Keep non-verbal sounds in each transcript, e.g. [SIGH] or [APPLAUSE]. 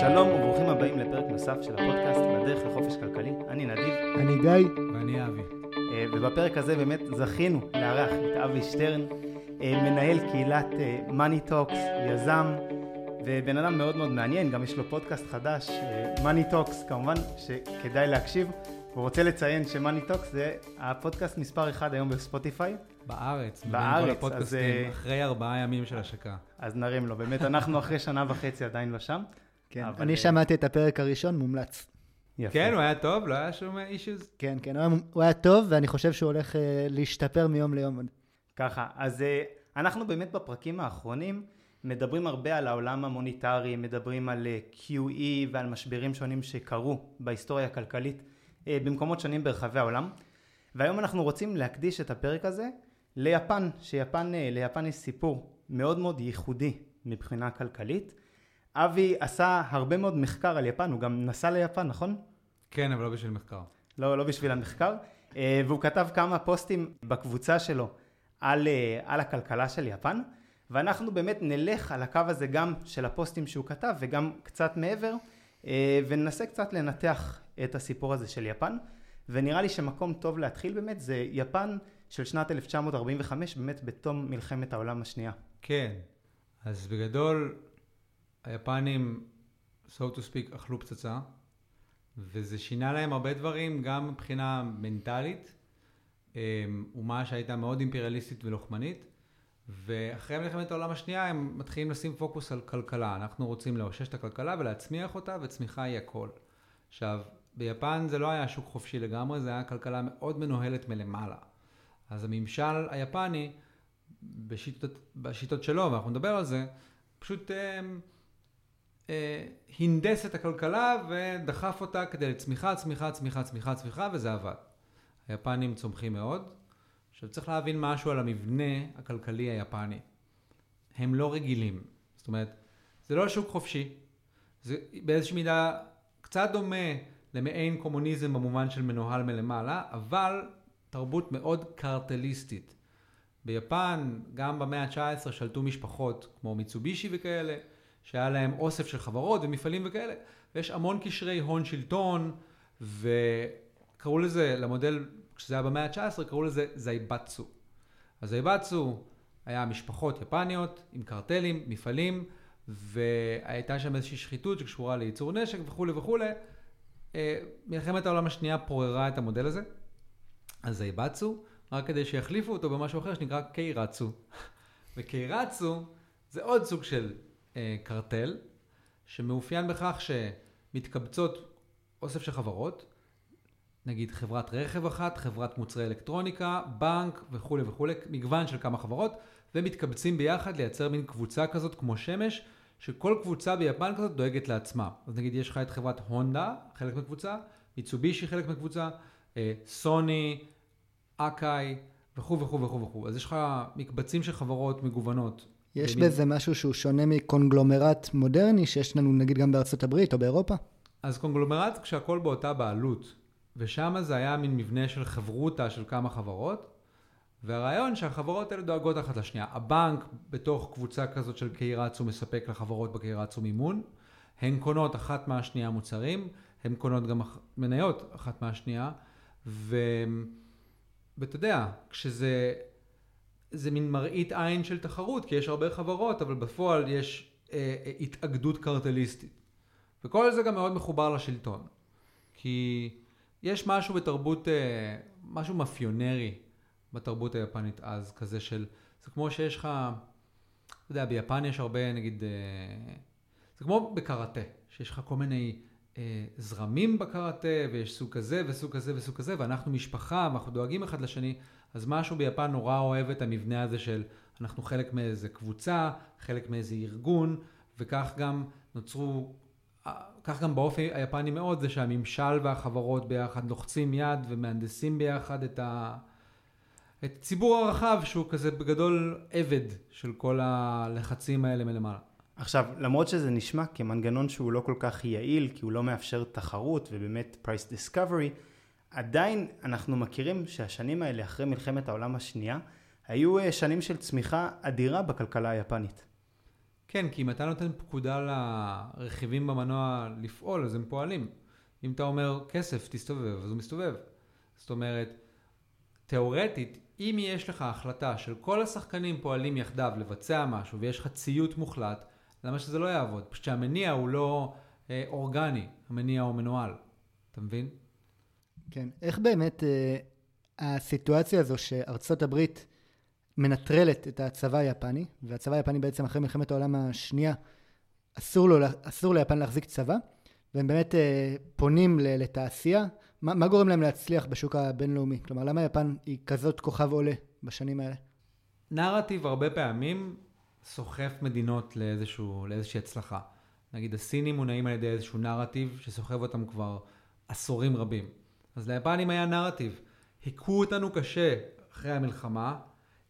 שלום וברוכים הבאים לפרק נוסף של הפודקאסט בדרך לחופש כלכלי. אני נדיב, אני גיא. ואני אבי. אה, ובפרק הזה באמת זכינו לארח את אבי שטרן, אה, מנהל קהילת אה, Money Talks, יזם, ובן אדם מאוד מאוד מעניין, גם יש לו פודקאסט חדש, Money Talks, כמובן שכדאי להקשיב. הוא רוצה לציין ש-Money Talks זה הפודקאסט מספר אחד היום בספוטיפיי. בארץ, בארץ, הפודקאסטים, אז, אחרי ארבעה ימים של השקה. אז נרים לו, באמת, אנחנו אחרי שנה וחצי עדיין לא שם. כן, אבל, אני אה, שמעתי את הפרק הראשון, מומלץ. יפה. כן, הוא היה טוב, לא היה שום אישוז. כן, כן, הוא היה, הוא היה טוב, ואני חושב שהוא הולך אה, להשתפר מיום ליום. עוד. ככה, אז אה, אנחנו באמת בפרקים האחרונים מדברים הרבה על העולם המוניטרי, מדברים על אה, QE ועל משברים שונים שקרו בהיסטוריה הכלכלית אה, במקומות שונים ברחבי העולם. והיום אנחנו רוצים להקדיש את הפרק הזה ליפן, שיפן, אה, ליפן יש סיפור מאוד מאוד ייחודי מבחינה כלכלית. אבי עשה הרבה מאוד מחקר על יפן, הוא גם נסע ליפן, נכון? כן, אבל לא בשביל מחקר. לא, לא בשביל המחקר, אה, והוא כתב כמה פוסטים בקבוצה שלו על, אה, על הכלכלה של יפן, ואנחנו באמת נלך על הקו הזה גם של הפוסטים שהוא כתב וגם קצת מעבר, אה, וננסה קצת לנתח את הסיפור הזה של יפן, ונראה לי שמקום טוב להתחיל באמת זה יפן של שנת 1945, באמת בתום מלחמת העולם השנייה. כן, אז בגדול, היפנים, so to speak, אכלו פצצה, וזה שינה להם הרבה דברים, גם מבחינה מנטלית, אמ, אומה שהייתה מאוד אימפריאליסטית ולוחמנית, ואחרי מלחמת העולם השנייה הם מתחילים לשים פוקוס על כלכלה. אנחנו רוצים לאושש את הכלכלה ולהצמיח אותה, וצמיחה היא הכל. עכשיו, ביפן זה לא היה שוק חופשי לגמרי, זה היה כלכלה מאוד מנוהלת מלמעלה. אז הממשל היפני, בשיטות, בשיטות שלו, ואנחנו נדבר על זה, פשוט אה, אה, הנדס את הכלכלה ודחף אותה כדי לצמיחה, צמיחה, צמיחה, צמיחה, צמיחה, וזה עבד. היפנים צומחים מאוד. עכשיו צריך להבין משהו על המבנה הכלכלי היפני. הם לא רגילים. זאת אומרת, זה לא שוק חופשי. זה באיזושהי מידה קצת דומה למעין קומוניזם במובן של מנוהל מלמעלה, אבל תרבות מאוד קרטליסטית. ביפן, גם במאה ה-19 שלטו משפחות כמו מיצובישי וכאלה, שהיה להם אוסף של חברות ומפעלים וכאלה, ויש המון קשרי הון שלטון, וקראו לזה, למודל, כשזה היה במאה ה-19, קראו לזה זייבצו. אז זייבצו היה משפחות יפניות עם קרטלים, מפעלים, והייתה שם איזושהי שחיתות שקשורה לייצור נשק וכולי וכולי. אה, מלחמת העולם השנייה פוררה את המודל הזה, אז זייבצו, רק כדי שיחליפו אותו במשהו אחר שנקרא קיירצו. [LAUGHS] וקיירצו זה עוד סוג של קרטל, שמאופיין בכך שמתקבצות אוסף של חברות, נגיד חברת רכב אחת, חברת מוצרי אלקטרוניקה, בנק וכולי וכולי, מגוון של כמה חברות, ומתקבצים ביחד לייצר מין קבוצה כזאת כמו שמש, שכל קבוצה ביפן כזאת דואגת לעצמה. אז נגיד יש לך את חברת הונדה, חלק מקבוצה, מיצובישי חלק מקבוצה, אה, סוני, אקאי וכו' וכו' וכו' וכו'. אז יש לך מקבצים של חברות מגוונות. יש במין- בזה משהו שהוא שונה מקונגלומרט מודרני, שיש לנו נגיד גם בארצות הברית או באירופה? אז קונגלומרט כשהכל באותה בעלות, ושם זה היה מין מבנה של חברותה של כמה חברות, והרעיון שהחברות האלה דואגות אחת לשנייה. הבנק בתוך קבוצה כזאת של קיירצו מספק לחברות בקיירצו מימון, הן קונות אחת מהשנייה מוצרים, הן קונות גם מניות אחת מהשנייה. ואתה יודע, כשזה זה מין מראית עין של תחרות, כי יש הרבה חברות, אבל בפועל יש אה, אה, התאגדות קרטליסטית. וכל זה גם מאוד מחובר לשלטון. כי יש משהו בתרבות, אה, משהו מאפיונרי בתרבות היפנית אז, כזה של, זה כמו שיש לך, אתה יודע, ביפן יש הרבה, נגיד, אה, זה כמו בקראטה, שיש לך כל מיני אה, זרמים בקראטה, ויש סוג כזה וסוג כזה וסוג כזה, ואנחנו משפחה, ואנחנו דואגים אחד לשני, אז משהו ביפן נורא אוהב את המבנה הזה של אנחנו חלק מאיזה קבוצה, חלק מאיזה ארגון, וכך גם נוצרו, אה, כך גם באופי היפני מאוד, זה שהממשל והחברות ביחד לוחצים יד ומהנדסים ביחד את ה... את הציבור הרחב שהוא כזה בגדול עבד של כל הלחצים האלה מלמעלה. עכשיו, למרות שזה נשמע כמנגנון שהוא לא כל כך יעיל, כי הוא לא מאפשר תחרות ובאמת price discovery, עדיין אנחנו מכירים שהשנים האלה אחרי מלחמת העולם השנייה היו אה, שנים של צמיחה אדירה בכלכלה היפנית. כן, כי אם אתה נותן פקודה לרכיבים במנוע לפעול, אז הם פועלים. אם אתה אומר כסף, תסתובב, אז הוא מסתובב. זאת אומרת, תיאורטית, אם יש לך החלטה של כל השחקנים פועלים יחדיו לבצע משהו ויש לך ציות מוחלט, למה שזה לא יעבוד? פשוט שהמניע הוא לא אה, אורגני, המניע הוא מנוהל. אתה מבין? כן. איך באמת אה, הסיטואציה הזו שארצות הברית מנטרלת את הצבא היפני, והצבא היפני בעצם אחרי מלחמת העולם השנייה, אסור, לו, אסור ליפן להחזיק צבא, והם באמת אה, פונים לתעשייה. מה, מה גורם להם להצליח בשוק הבינלאומי? כלומר, למה יפן היא כזאת כוכב עולה בשנים האלה? נרטיב הרבה פעמים סוחף מדינות לאיזשהו, לאיזושהי הצלחה. נגיד הסינים מונעים על ידי איזשהו נרטיב שסוחב אותם כבר עשורים רבים. אז ליפנים היה נרטיב. היכו אותנו קשה אחרי המלחמה,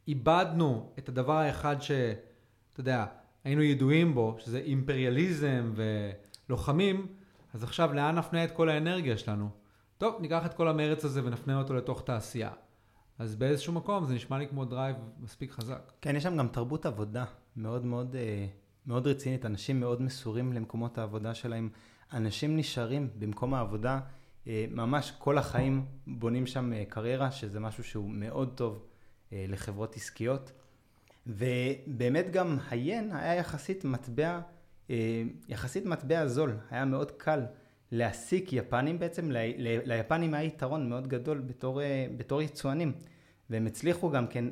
איבדנו את הדבר האחד שאתה יודע, היינו ידועים בו, שזה אימפריאליזם ולוחמים, אז עכשיו לאן נפנה את כל האנרגיה שלנו? טוב, ניקח את כל המרץ הזה ונפנה אותו לתוך תעשייה. אז באיזשהו מקום זה נשמע לי כמו דרייב מספיק חזק. כן, יש שם גם תרבות עבודה מאוד מאוד, אה, מאוד רצינית, אנשים מאוד מסורים למקומות העבודה שלהם. אנשים נשארים במקום העבודה, ממש כל החיים בונים שם אה, קריירה, שזה משהו שהוא מאוד טוב לחברות עסקיות. ובאמת גם היין היה יחסית מטבע, יחסית מטבע זול, היה מאוד קל להעסיק יפנים בעצם, ליפנים היה יתרון מאוד גדול בתור, בתור יצואנים. והם הצליחו גם כן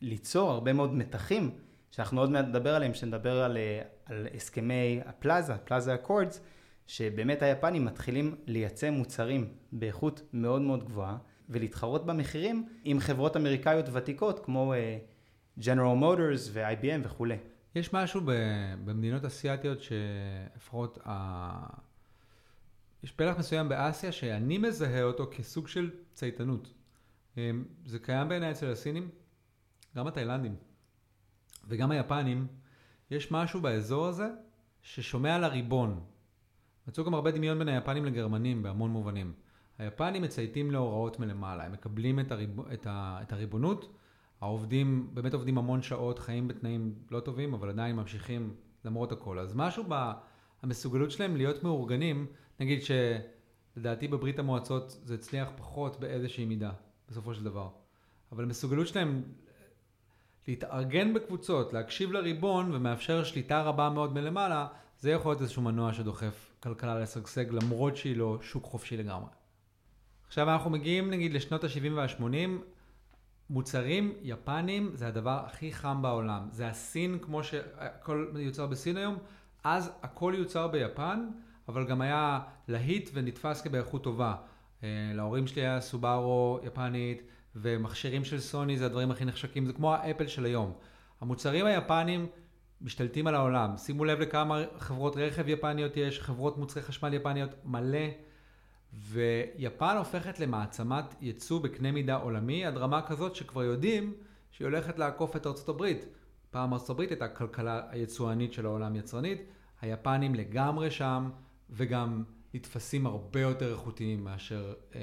ליצור הרבה מאוד מתחים, שאנחנו עוד מעט נדבר עליהם, שנדבר על, על הסכמי הפלאזה, פלאזה אקורדס, שבאמת היפנים מתחילים לייצא מוצרים באיכות מאוד מאוד גבוהה, ולהתחרות במחירים עם חברות אמריקאיות ותיקות כמו uh, General Motors ו-IBM וכולי. יש משהו במדינות אסיאתיות שלפחות ה... יש פלח מסוים באסיה שאני מזהה אותו כסוג של צייתנות. אמ, זה קיים בעיניי אצל הסינים, גם התאילנדים וגם היפנים, יש משהו באזור הזה ששומע על הריבון. מצאו גם הרבה דמיון בין היפנים לגרמנים בהמון מובנים. היפנים מצייתים להוראות מלמעלה, הם מקבלים את, הריב... את, ה... את הריבונות, העובדים באמת עובדים המון שעות, חיים בתנאים לא טובים, אבל עדיין ממשיכים למרות הכל. אז משהו במסוגלות שלהם להיות מאורגנים, נגיד שלדעתי בברית המועצות זה הצליח פחות באיזושהי מידה. בסופו של דבר. אבל המסוגלות שלהם להתארגן בקבוצות, להקשיב לריבון ומאפשר שליטה רבה מאוד מלמעלה, זה יכול להיות איזשהו מנוע שדוחף כלכלה לשגשג למרות שהיא לא שוק חופשי לגמרי. עכשיו אנחנו מגיעים נגיד לשנות ה-70 וה-80, מוצרים יפנים זה הדבר הכי חם בעולם. זה הסין כמו שהכל יוצר בסין היום, אז הכל יוצר ביפן, אבל גם היה להיט ונתפס כבאיכות טובה. אה, להורים שלי היה סובארו יפנית, ומכשירים של סוני זה הדברים הכי נחשקים, זה כמו האפל של היום. המוצרים היפנים משתלטים על העולם. שימו לב לכמה חברות רכב יפניות יש, חברות מוצרי חשמל יפניות מלא, ויפן הופכת למעצמת ייצוא בקנה מידה עולמי, עד רמה כזאת שכבר יודעים שהיא הולכת לעקוף את ארצות הברית. פעם ארצות הברית הייתה הכלכלה היצואנית של העולם יצרנית, היפנים לגמרי שם, וגם נתפסים הרבה יותר איכותיים מאשר אה,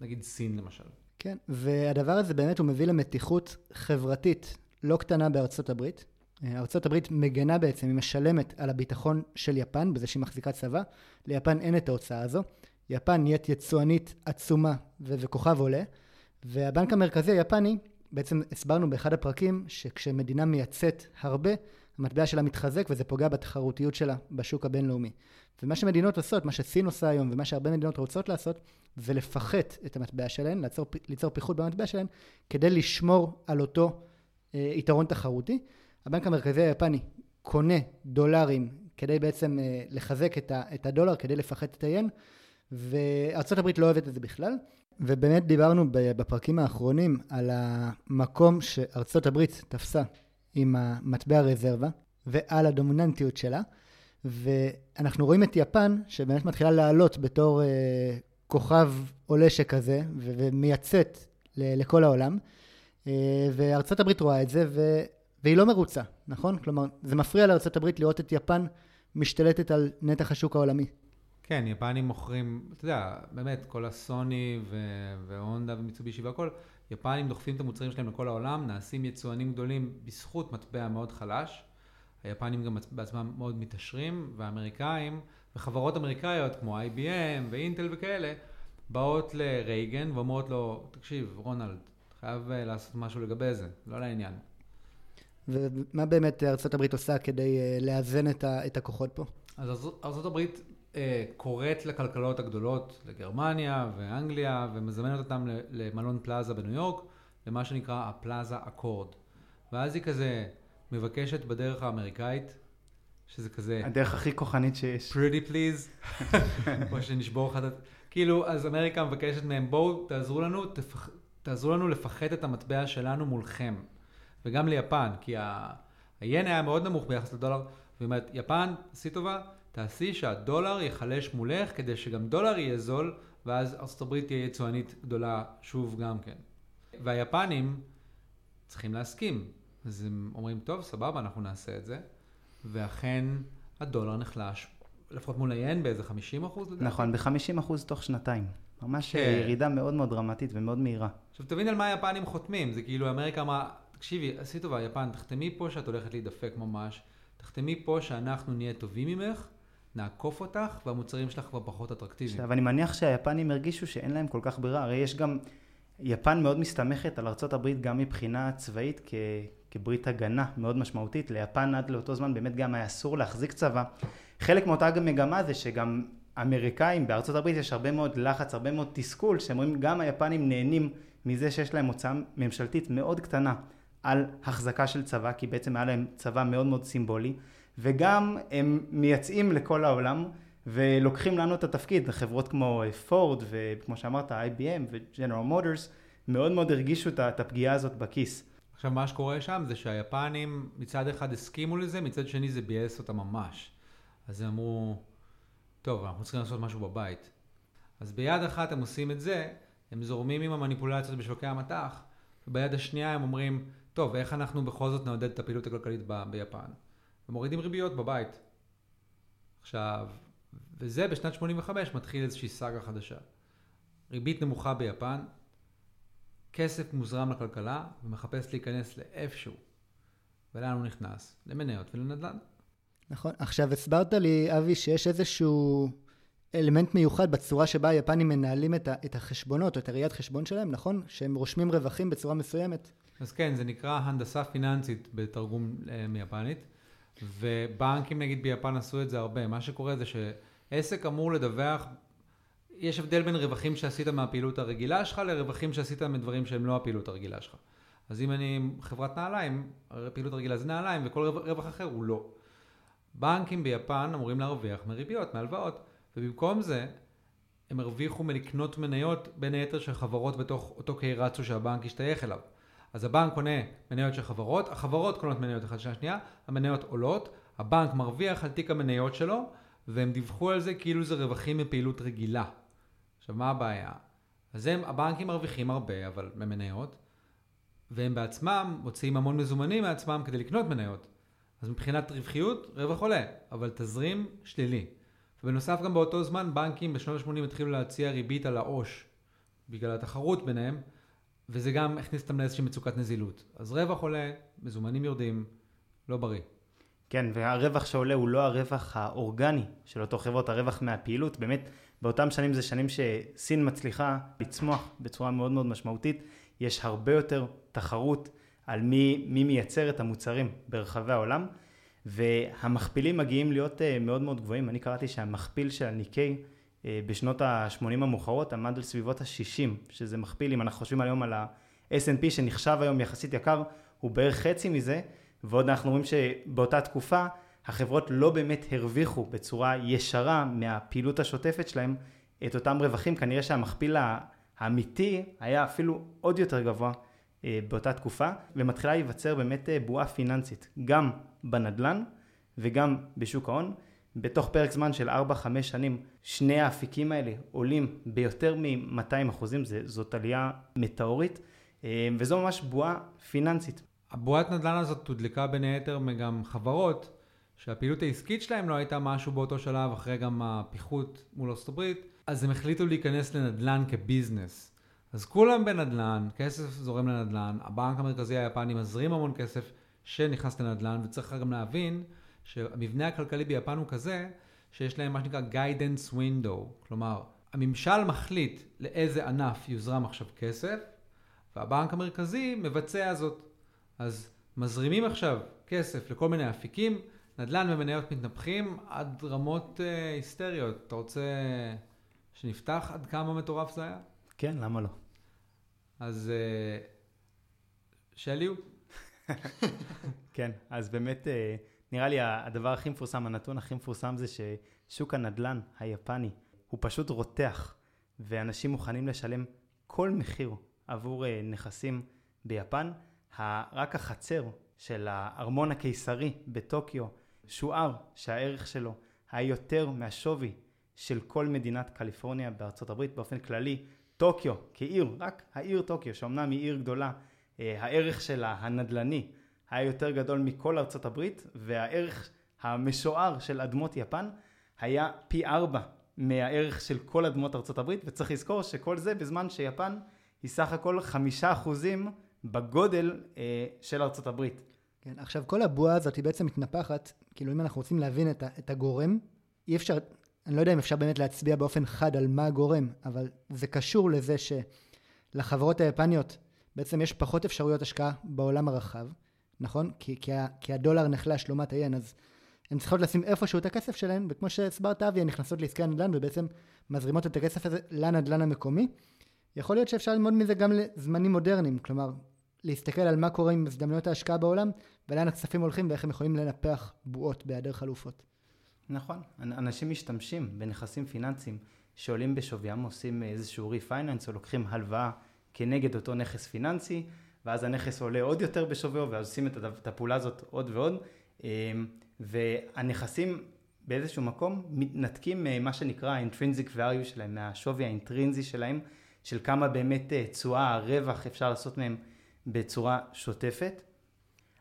נגיד סין למשל. כן, והדבר הזה באמת הוא מביא למתיחות חברתית לא קטנה בארצות הברית. אה, הברית מגנה בעצם, היא משלמת על הביטחון של יפן בזה שהיא מחזיקה צבא. ליפן אין את ההוצאה הזו. יפן נהיית יצואנית עצומה וכוכב עולה. והבנק המרכזי היפני, בעצם הסברנו באחד הפרקים, שכשמדינה מייצאת הרבה, המטבע שלה מתחזק וזה פוגע בתחרותיות שלה בשוק הבינלאומי. ומה שמדינות עושות, מה שסין עושה היום ומה שהרבה מדינות רוצות לעשות, זה לפחת את המטבע שלהן, ליצור, ליצור פיחות במטבע שלהן, כדי לשמור על אותו אה, יתרון תחרותי. הבנק המרכזי היפני קונה דולרים כדי בעצם אה, לחזק את, הדולר, כדי לפחת את היין, וארה"ב לא אוהבת את זה בכלל. ובאמת דיברנו בפרקים האחרונים על המקום הברית תפסה עם המטבע רזרבה ועל הדומיננטיות שלה. ואנחנו רואים את יפן, שבאמת מתחילה לעלות בתור אה, כוכב עולה שכזה, ומייצאת לכל העולם. אה, וארצות הברית רואה את זה, והיא לא מרוצה, נכון? כלומר, זה מפריע הברית לראות את יפן משתלטת על נתח השוק העולמי. כן, יפנים מוכרים, אתה יודע, באמת, כל הסוני ו- והונדה ומיצובישי והכל, יפנים דוחפים את המוצרים שלהם לכל העולם, נעשים יצואנים גדולים בזכות מטבע מאוד חלש. היפנים גם בעצמם מאוד מתעשרים, והאמריקאים, וחברות אמריקאיות כמו IBM ואינטל וכאלה, באות לרייגן ואומרות לו, תקשיב, רונלד, חייב אה, לעשות משהו לגבי זה, לא לעניין. ומה באמת ארה"ב עושה כדי אה, לאזן את, ה, את הכוחות פה? אז ארה"ב אה, קוראת לכלכלות הגדולות, לגרמניה ואנגליה, ומזמנת אותם למלון פלאזה בניו יורק, למה שנקרא הפלאזה אקורד. ואז היא כזה מבקשת בדרך האמריקאית, שזה כזה... הדרך הכי כוחנית שיש. pretty please, [LAUGHS] או שנשבור לך את... כאילו, אז אמריקה מבקשת מהם, בואו תעזרו לנו, תפח... תעזרו לנו לפחת את המטבע שלנו מולכם. וגם ליפן, כי ה-ין היה מאוד נמוך ביחס לדולר, והיא אומרת, יפן, עשי טובה, תעשי שהדולר ייחלש מולך, כדי שגם דולר יהיה זול, ואז ארה"ב תהיה יצואנית גדולה שוב גם כן. והיפנים צריכים להסכים. אז הם אומרים, טוב, סבבה, אנחנו נעשה את זה. ואכן הדולר נחלש, לפחות מול ה-ין באיזה 50 אחוז לדעתי. נכון, ב-50 אחוז תוך שנתיים. ממש כן. ירידה מאוד מאוד דרמטית ומאוד מהירה. עכשיו תבין על מה היפנים חותמים, זה כאילו אמריקה אמרה, תקשיבי, עשי טובה, יפן, תחתמי פה שאת הולכת להידפק ממש, תחתמי פה שאנחנו נהיה טובים ממך, נעקוף אותך, והמוצרים שלך כבר פחות אטרקטיביים. עכשיו, אני מניח שהיפנים הרגישו שאין להם כל כך ברירה, הרי יש גם, יפן מאוד מסתמכת על ארה"ב גם מבחינה צבאית כ... כברית הגנה מאוד משמעותית. ליפן עד לאותו זמן באמת גם היה אסור להחזיק צבא. חלק מאותה מגמה זה שגם אמריקאים בארצות הברית יש הרבה מאוד לחץ, הרבה מאוד תסכול, שאומרים גם היפנים נהנים מזה שיש להם הוצאה ממשלתית מאוד קטנה על החזקה של צבא, כי בעצם היה להם צבא מאוד מאוד סימבולי, וגם הם מייצאים לכל העולם ולוקחים לנו את התפקיד, חברות כמו פורד וכמו שאמרת IBM וג'נרל מוטורס מאוד מאוד הרגישו את הפגיעה הזאת בכיס. עכשיו מה שקורה שם זה שהיפנים מצד אחד הסכימו לזה, מצד שני זה ביאס אותם ממש. אז הם אמרו, טוב, אנחנו צריכים לעשות משהו בבית. אז ביד אחת הם עושים את זה, הם זורמים עם המניפולציות בשווקי המטח, וביד השנייה הם אומרים, טוב, איך אנחנו בכל זאת נעודד את הפעילות הכלכלית ב- ביפן? ומורידים ריביות בבית. עכשיו, וזה בשנת 85 מתחיל איזושהי סאגה חדשה. ריבית נמוכה ביפן, כסף מוזרם לכלכלה ומחפש להיכנס לאיפשהו. ולאן הוא נכנס? למניות ולנדל"ן. נכון. עכשיו הסברת לי, אבי, שיש איזשהו אלמנט מיוחד בצורה שבה היפנים מנהלים את, את החשבונות, או את הראיית חשבון שלהם, נכון? שהם רושמים רווחים בצורה מסוימת. אז כן, זה נקרא הנדסה פיננסית בתרגום אה, מיפנית, ובנקים נגיד ביפן עשו את זה הרבה. מה שקורה זה שעסק אמור לדווח, יש הבדל בין רווחים שעשית מהפעילות הרגילה שלך לרווחים שעשית מדברים שהם לא הפעילות הרגילה שלך. אז אם אני חברת נעליים, הפעילות הרגילה זה נעליים וכל רווח אחר הוא לא. בנקים ביפן אמורים להרוויח מריביות, מהלוואות, ובמקום זה הם הרוויחו מלקנות מניות בין היתר של חברות בתוך אותו קיירצו שהבנק השתייך אליו. אז הבנק קונה מניות של חברות, החברות קונות מניות אחת של השנייה, המניות עולות, הבנק מרוויח על תיק המניות שלו, והם דיווחו על זה כאילו זה רווחים מפעילות רגילה. עכשיו מה הבעיה? אז הם, הבנקים מרוויחים הרבה, אבל ממניות, והם בעצמם מוציאים המון מזומנים מעצמם כדי לקנות מניות. אז מבחינת רווחיות, רווח עולה, אבל תזרים שלילי. ובנוסף גם באותו זמן בנקים בשנות ה-80 התחילו להציע ריבית על העו"ש בגלל התחרות ביניהם, וזה גם הכניס אותם לאיזושהי מצוקת נזילות. אז רווח עולה, מזומנים יורדים, לא בריא. כן, והרווח שעולה הוא לא הרווח האורגני של אותו חברות, הרווח מהפעילות. באמת, באותם שנים זה שנים שסין מצליחה לצמוח בצורה מאוד מאוד משמעותית. יש הרבה יותר תחרות על מי, מי מייצר את המוצרים ברחבי העולם, והמכפילים מגיעים להיות אה, מאוד מאוד גבוהים. אני קראתי שהמכפיל של הניקי אה, בשנות ה-80 המאוחרות עמד על סביבות ה-60, שזה מכפיל, אם אנחנו חושבים היום על ה-S&P שנחשב היום יחסית יקר, הוא בערך חצי מזה, ועוד אנחנו רואים שבאותה תקופה החברות לא באמת הרוויחו בצורה ישרה מהפעילות השוטפת שלהם את אותם רווחים, כנראה שהמכפיל האמיתי היה אפילו עוד יותר גבוה אה, באותה תקופה, ומתחילה להיווצר באמת אה, בועה פיננסית, גם בנדל"ן וגם בשוק ההון. בתוך פרק זמן של 4-5 שנים, שני האפיקים האלה עולים ביותר מ-200 אחוזים, זאת עלייה מטאורית, אה, וזו ממש בועה פיננסית. הבועת נדל"ן הזאת הודלקה בין היתר מגם חברות שהפעילות העסקית שלהם לא הייתה משהו באותו שלב, אחרי גם הפיחות מול ארצות הברית, אז הם החליטו להיכנס לנדל"ן כ business. אז כולם בנדל"ן, כסף זורם לנדל"ן, הבנק המרכזי היפני מזרים המון כסף, שנכנס לנדל"ן, וצריך גם להבין שהמבנה הכלכלי ביפן הוא כזה, שיש להם מה שנקרא guidance window, כלומר, הממשל מחליט לאיזה ענף יוזרם עכשיו כסף, והבנק המרכזי מבצע זאת. אז מזרימים עכשיו כסף לכל מיני אפיקים, נדל"ן ומניות מתנפחים עד רמות uh, היסטריות. אתה רוצה שנפתח עד כמה מטורף זה היה? כן, למה לא? אז uh, שלי הוא. [LAUGHS] כן, אז באמת uh, נראה לי הדבר הכי מפורסם, הנתון הכי מפורסם זה ששוק הנדל"ן היפני הוא פשוט רותח, ואנשים מוכנים לשלם כל מחיר עבור uh, נכסים ביפן. רק החצר של הארמון הקיסרי בטוקיו שוער שהערך שלו היה יותר מהשווי של כל מדינת קליפורניה בארצות הברית באופן כללי. טוקיו כעיר, רק העיר טוקיו, שאומנם היא עיר גדולה, אה, הערך שלה הנדל"ני היה יותר גדול מכל ארצות הברית, והערך המשוער של אדמות יפן היה פי ארבע מהערך של כל אדמות ארצות הברית, וצריך לזכור שכל זה בזמן שיפן היא סך הכל חמישה אחוזים בגודל אה, של ארצות הברית. כן, עכשיו כל הבועה הזאת היא בעצם מתנפחת, כאילו אם אנחנו רוצים להבין את, את הגורם, אי אפשר, אני לא יודע אם אפשר באמת להצביע באופן חד על מה הגורם, אבל זה קשור לזה שלחברות היפניות בעצם יש פחות אפשרויות השקעה בעולם הרחב, נכון? כי, כי, כי הדולר נחלש לעומת היין, אז הן צריכות לשים איפשהו את הכסף שלהן, וכמו שהסברת אבי, הן נכנסות לעסקי הנדל"ן ובעצם מזרימות את הכסף הזה לנדל"ן המקומי. יכול להיות שאפשר ללמוד מזה גם לזמנים מודרניים, כלומר, להסתכל על מה קורה עם הזדמנויות ההשקעה בעולם, ולאן הכספים הולכים ואיך הם יכולים לנפח בועות בהיעדר חלופות. נכון, אנשים משתמשים בנכסים פיננסיים שעולים בשוויים, עושים איזשהו refinance או לוקחים הלוואה כנגד אותו נכס פיננסי, ואז הנכס עולה עוד יותר בשוויו, ואז עושים את הפעולה הזאת עוד ועוד, אמ, והנכסים באיזשהו מקום מתנתקים ממה שנקרא ה-intrinsic value שלהם, מהשווי האינטרינזי שלהם, של כמה באמת אה, תשואה, הרווח אפשר לעשות מהם בצורה שוטפת.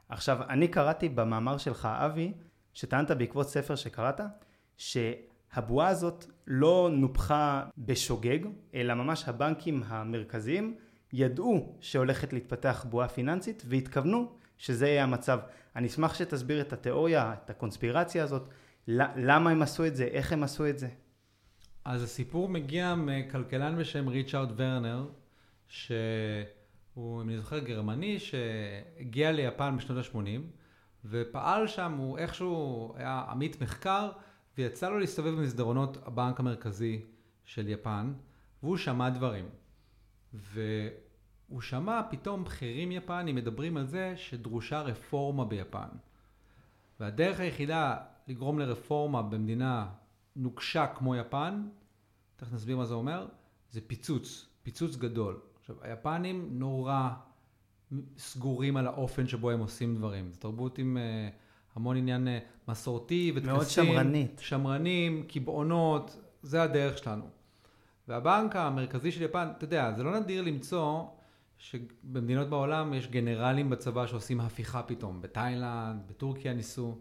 עכשיו, אני קראתי במאמר שלך, אבי, שטענת בעקבות ספר שקראת, שהבועה הזאת לא נופחה בשוגג, אלא ממש הבנקים המרכזיים ידעו שהולכת להתפתח בועה פיננסית והתכוונו שזה יהיה המצב. אני אשמח שתסביר את התיאוריה, את הקונספירציה הזאת, למה הם עשו את זה, איך הם עשו את זה. אז הסיפור מגיע מכלכלן בשם ריצ'ארד ורנר, ש... הוא, אם אני זוכר, גרמני שהגיע ליפן בשנות ה-80, ופעל שם, הוא איכשהו היה עמית מחקר, ויצא לו להסתובב במסדרונות הבנק המרכזי של יפן, והוא שמע דברים. והוא שמע פתאום בכירים יפנים מדברים על זה שדרושה רפורמה ביפן. והדרך היחידה לגרום לרפורמה במדינה נוקשה כמו יפן, תכף נסביר מה זה אומר, זה פיצוץ, פיצוץ גדול. עכשיו, היפנים נורא סגורים על האופן שבו הם עושים דברים. זו תרבות עם uh, המון עניין uh, מסורתי וטקסים. מאוד שמרנית. שמרנים, קבעונות, זה הדרך שלנו. והבנק המרכזי של יפן, אתה יודע, זה לא נדיר למצוא שבמדינות בעולם יש גנרלים בצבא שעושים הפיכה פתאום. בתאילנד, בטורקיה ניסו.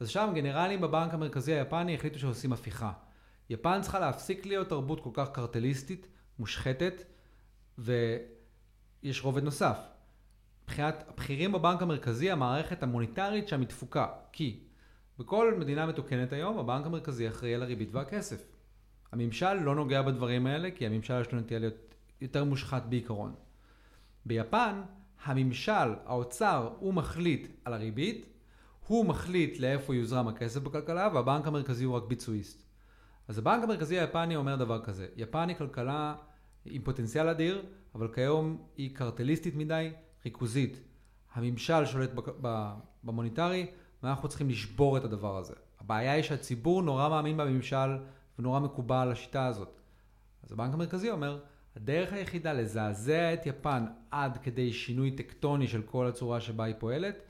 אז שם גנרלים בבנק המרכזי היפני החליטו שעושים הפיכה. יפן צריכה להפסיק להיות תרבות כל כך קרטליסטית, מושחתת, ויש רובד נוסף. מבחינת הבכירים בבנק המרכזי, המערכת המוניטרית שם היא תפוקה. כי בכל מדינה מתוקנת היום, הבנק המרכזי אחראי על הריבית והכסף. הממשל לא נוגע בדברים האלה, כי הממשל יש לו נטייה להיות יותר מושחת בעיקרון. ביפן, הממשל, האוצר, הוא מחליט על הריבית, הוא מחליט לאיפה יוזרם הכסף בכלכלה, והבנק המרכזי הוא רק ביצועיסט. אז הבנק המרכזי היפני אומר דבר כזה, יפן היא כלכלה עם פוטנציאל אדיר, אבל כיום היא קרטליסטית מדי, ריכוזית. הממשל שולט במוניטרי, ואנחנו צריכים לשבור את הדבר הזה. הבעיה היא שהציבור נורא מאמין בממשל ונורא מקובל השיטה הזאת. אז הבנק המרכזי אומר, הדרך היחידה לזעזע את יפן עד כדי שינוי טקטוני של כל הצורה שבה היא פועלת,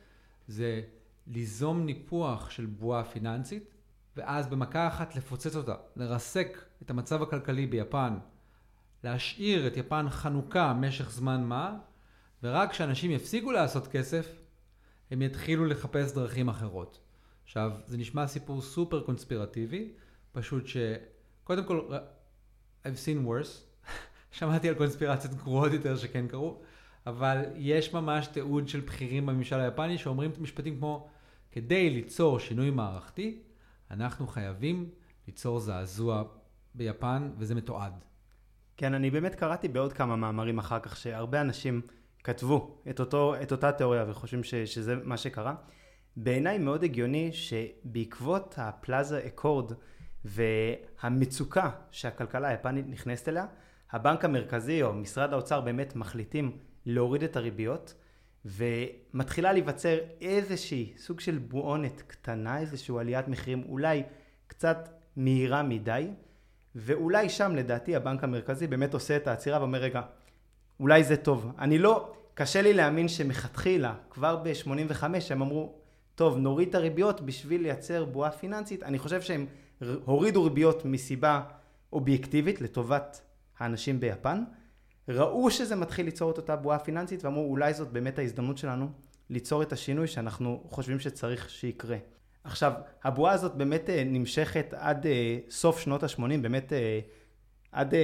זה ליזום ניפוח של בועה פיננסית, ואז במכה אחת לפוצץ אותה, לרסק את המצב הכלכלי ביפן להשאיר את יפן חנוכה משך זמן מה, ורק כשאנשים יפסיקו לעשות כסף, הם יתחילו לחפש דרכים אחרות. עכשיו, זה נשמע סיפור סופר קונספירטיבי, פשוט שקודם כל, I've seen worse, [LAUGHS] שמעתי על קונספירציות גרועות יותר שכן קרו, אבל יש ממש תיעוד של בכירים בממשל היפני שאומרים משפטים כמו, כדי ליצור שינוי מערכתי, אנחנו חייבים ליצור זעזוע ביפן, וזה מתועד. כן, אני באמת קראתי בעוד כמה מאמרים אחר כך, שהרבה אנשים כתבו את, אותו, את אותה תיאוריה וחושבים ש, שזה מה שקרה. בעיניי מאוד הגיוני שבעקבות הפלאזה אקורד והמצוקה שהכלכלה היפנית נכנסת אליה, הבנק המרכזי או משרד האוצר באמת מחליטים להוריד את הריביות ומתחילה להיווצר איזושהי סוג של בועונת קטנה, איזושהי עליית מחירים אולי קצת מהירה מדי ואולי שם לדעתי הבנק המרכזי באמת עושה את העצירה ואומר רגע אולי זה טוב. אני לא, קשה לי להאמין שמכתחילה כבר ב-85 הם אמרו טוב נוריד את הריביות בשביל לייצר בועה פיננסית אני חושב שהם הורידו ריביות מסיבה אובייקטיבית לטובת האנשים ביפן ראו שזה מתחיל ליצור את אותה בועה פיננסית ואמרו אולי זאת באמת ההזדמנות שלנו ליצור את השינוי שאנחנו חושבים שצריך שיקרה. עכשיו הבועה הזאת באמת אה, נמשכת עד אה, סוף שנות ה-80 באמת אה, עד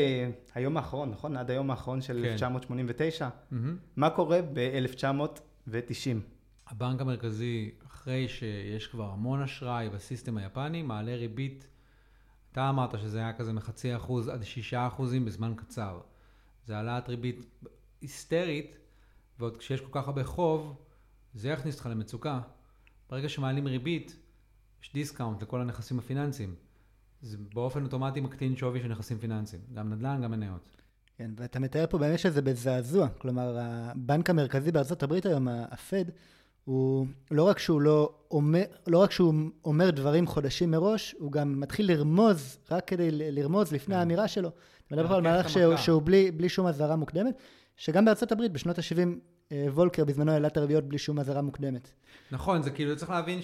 היום האחרון נכון? עד היום האחרון של כן. 1989 mm-hmm. מה קורה ב-1990? הבנק המרכזי אחרי שיש כבר המון אשראי בסיסטם היפני מעלה ריבית אתה אמרת שזה היה כזה מחצי אחוז עד שישה אחוזים בזמן קצר. זה העלאת ריבית היסטרית, ועוד כשיש כל כך הרבה חוב, זה יכניס אותך למצוקה. ברגע שמעלים ריבית, יש discount לכל הנכסים הפיננסיים. זה באופן אוטומטי מקטין שווי של נכסים פיננסיים, גם נדל"ן, גם מניות. כן, ואתה מתאר פה באמת שזה בזעזוע. כלומר, הבנק המרכזי בארצות הברית היום, הפד, הוא לא רק שהוא לא אומר, לא רק שהוא אומר דברים חודשים מראש, הוא גם מתחיל לרמוז, רק כדי לרמוז לפני כן. האמירה שלו. מדבר על מהלך שהוא, שהוא בלי, בלי שום אזהרה מוקדמת, שגם בארצות הברית בשנות ה-70 אה, וולקר בזמנו העלה את הריביות בלי שום אזהרה מוקדמת. נכון, זה כאילו צריך להבין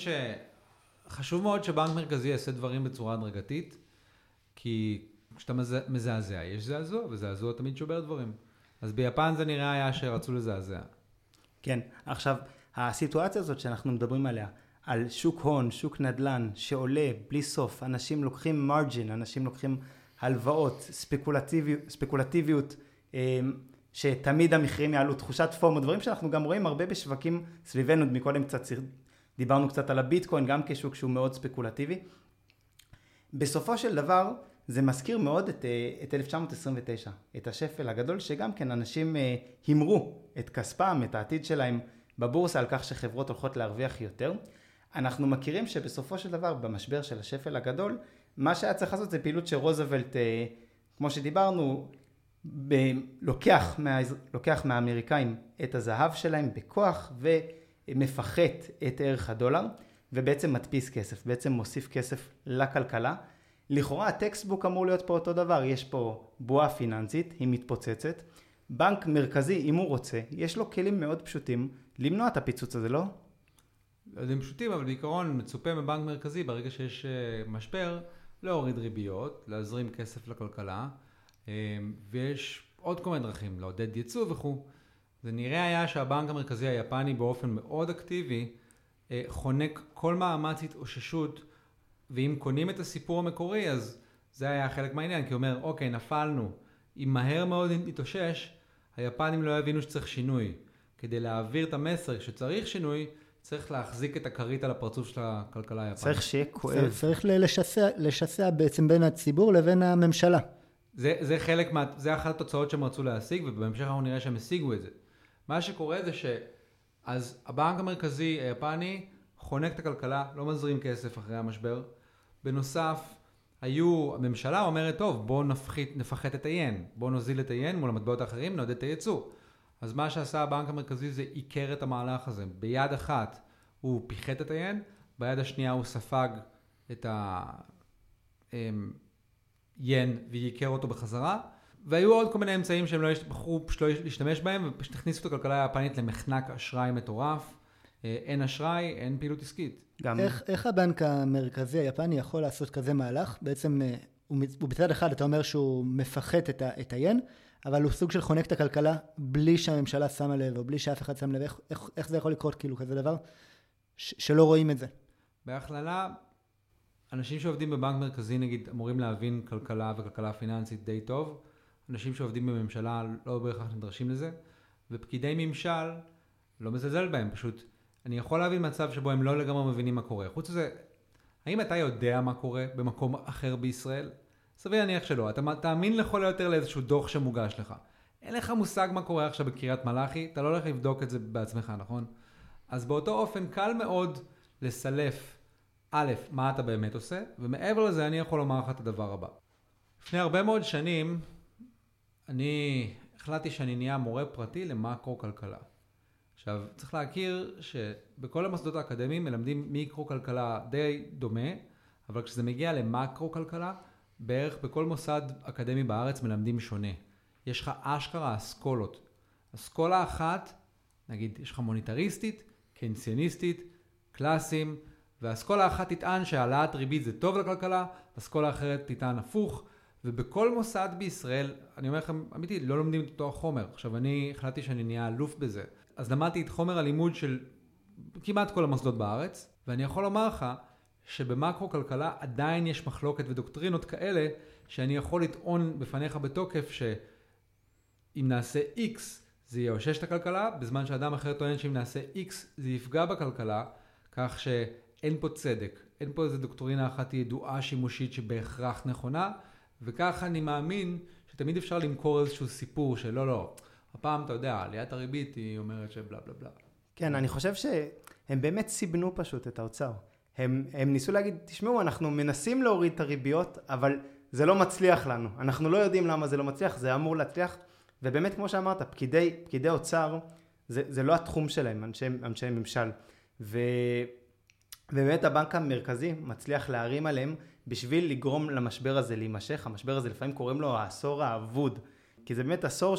שחשוב מאוד שבנק מרכזי יעשה דברים בצורה הדרגתית, כי כשאתה מזעזע, יש זעזוע, וזעזוע תמיד שובר דברים. אז ביפן זה נראה היה שרצו לזעזע. כן, עכשיו, הסיטואציה הזאת שאנחנו מדברים עליה, על שוק הון, שוק נדל"ן, שעולה בלי סוף, אנשים לוקחים מרג'ין, אנשים לוקחים הלוואות, ספקולטיביות, ספקולטיביות אמ, שתמיד המחירים יעלו, תחושת פומו, דברים שאנחנו גם רואים הרבה בשווקים סביבנו, מקודם קצת דיברנו קצת על הביטקוין, גם כשוק שהוא מאוד ספקולטיבי. בסופו של דבר זה מזכיר מאוד את, אה, את 1929, את השפל הגדול, שגם כן אנשים אה, הימרו את כספם, את העתיד שלהם בבורסה על כך שחברות הולכות להרוויח יותר. אנחנו מכירים שבסופו של דבר במשבר של השפל הגדול מה שהיה צריך לעשות זה פעילות שרוזוולט, אה, כמו שדיברנו, ב- לוקח, מה, לוקח מהאמריקאים את הזהב שלהם בכוח ומפחת את ערך הדולר ובעצם מדפיס כסף, בעצם מוסיף כסף לכלכלה. לכאורה הטקסטבוק אמור להיות פה אותו דבר, יש פה בועה פיננסית, היא מתפוצצת. בנק מרכזי, אם הוא רוצה, יש לו כלים מאוד פשוטים למנוע את הפיצוץ הזה, לא? הם פשוטים, אבל בעיקרון מצופה מבנק מרכזי ברגע שיש אה, משבר, להוריד ריביות, להזרים כסף לכלכלה, אה, ויש עוד כל מיני דרכים, לעודד ייצוא וכו'. זה נראה היה שהבנק המרכזי היפני באופן מאוד אקטיבי אה, חונק כל מאמץ התאוששות, ואם קונים את הסיפור המקורי אז זה היה חלק מהעניין, כי הוא אומר, אוקיי, נפלנו, אם מהר מאוד נתאושש, היפנים לא יבינו שצריך שינוי. כדי להעביר את המסר שצריך שינוי, צריך להחזיק את הכרית על הפרצוף של הכלכלה היפנית. צריך שיהיה כואב. צריך לשסע, לשסע בעצם בין הציבור לבין הממשלה. זה, זה חלק מה... זה אחת התוצאות שהם רצו להשיג, ובהמשך אנחנו נראה שהם השיגו את זה. מה שקורה זה ש... אז הבנק המרכזי היפני חונק את הכלכלה, לא מזרים כסף אחרי המשבר. בנוסף, היו, הממשלה אומרת, טוב, בואו נפחית, נפחת את היין, בואו נוזיל את היין מול המטבעות האחרים, נעודד את הייצוא. אז מה שעשה הבנק המרכזי זה עיקר את המהלך הזה. ביד אחת הוא פיחת את היין, ביד השנייה הוא ספג את היין אמ, ועיקר אותו בחזרה. והיו עוד כל מיני אמצעים שהם לא בחרו פשוט לא להשתמש בהם ופשוט הכניסו את הכלכלה היפנית למחנק אשראי מטורף. אה, אין אשראי, אין פעילות עסקית. גם... איך, איך הבנק המרכזי היפני יכול לעשות כזה מהלך? בעצם אה, הוא, הוא בצד אחד אתה אומר שהוא מפחת את, את היין, אבל הוא סוג של חונק את הכלכלה בלי שהממשלה שמה לב, או בלי שאף אחד שם לב. איך, איך, איך זה יכול לקרות, כאילו, כזה דבר, ש, שלא רואים את זה? בהכללה, אנשים שעובדים בבנק מרכזי, נגיד, אמורים להבין כלכלה וכלכלה פיננסית די טוב. אנשים שעובדים בממשלה לא בהכרח נדרשים לזה. ופקידי ממשל, לא מזלזל בהם, פשוט, אני יכול להבין מצב שבו הם לא לגמרי מבינים מה קורה. חוץ מזה, האם אתה יודע מה קורה במקום אחר בישראל? סביר להניח שלא. אתה תאמין לכל היותר לאיזשהו דוח שמוגש לך. אין לך מושג מה קורה עכשיו בקריית מלאכי, אתה לא הולך לבדוק את זה בעצמך, נכון? אז באותו אופן קל מאוד לסלף, א', מה אתה באמת עושה, ומעבר לזה אני יכול לומר לך את הדבר הבא. לפני הרבה מאוד שנים, אני החלטתי שאני נהיה מורה פרטי למקרו-כלכלה. עכשיו, צריך להכיר שבכל המוסדות האקדמיים מלמדים מיקרו-כלכלה די דומה, אבל כשזה מגיע למקרו-כלכלה, בערך בכל מוסד אקדמי בארץ מלמדים שונה. יש לך אשכרה אסכולות. אסכולה אחת, נגיד יש לך מוניטריסטית, קיינסיאניסטית, קלאסים, ואסכולה אחת תטען שהעלאת ריבית זה טוב לכלכלה, אסכולה אחרת תטען הפוך, ובכל מוסד בישראל, אני אומר לכם, אמיתי, לא לומדים את אותו החומר. עכשיו, אני החלטתי שאני נהיה אלוף בזה. אז למדתי את חומר הלימוד של כמעט כל המוסדות בארץ, ואני יכול לומר לך שבמקרו כלכלה עדיין יש מחלוקת ודוקטרינות כאלה, שאני יכול לטעון בפניך בתוקף שאם נעשה X זה יאושש את הכלכלה, בזמן שאדם אחר טוען שאם נעשה X זה יפגע בכלכלה, כך שאין פה צדק. אין פה איזו דוקטרינה אחת ידועה שימושית שבהכרח נכונה, וכך אני מאמין שתמיד אפשר למכור איזשהו סיפור שלא, לא, הפעם אתה יודע, עליית הריבית היא אומרת שבלה בלה בלה. כן, אני חושב שהם באמת סיבנו פשוט את האוצר. הם, הם ניסו להגיד, תשמעו, אנחנו מנסים להוריד את הריביות, אבל זה לא מצליח לנו. אנחנו לא יודעים למה זה לא מצליח, זה אמור להצליח. ובאמת, כמו שאמרת, פקידי, פקידי אוצר, זה, זה לא התחום שלהם, אנשי, אנשי ממשל. ו, ובאמת הבנק המרכזי מצליח להרים עליהם בשביל לגרום למשבר הזה להימשך. המשבר הזה לפעמים קוראים לו העשור האבוד. כי זה באמת עשור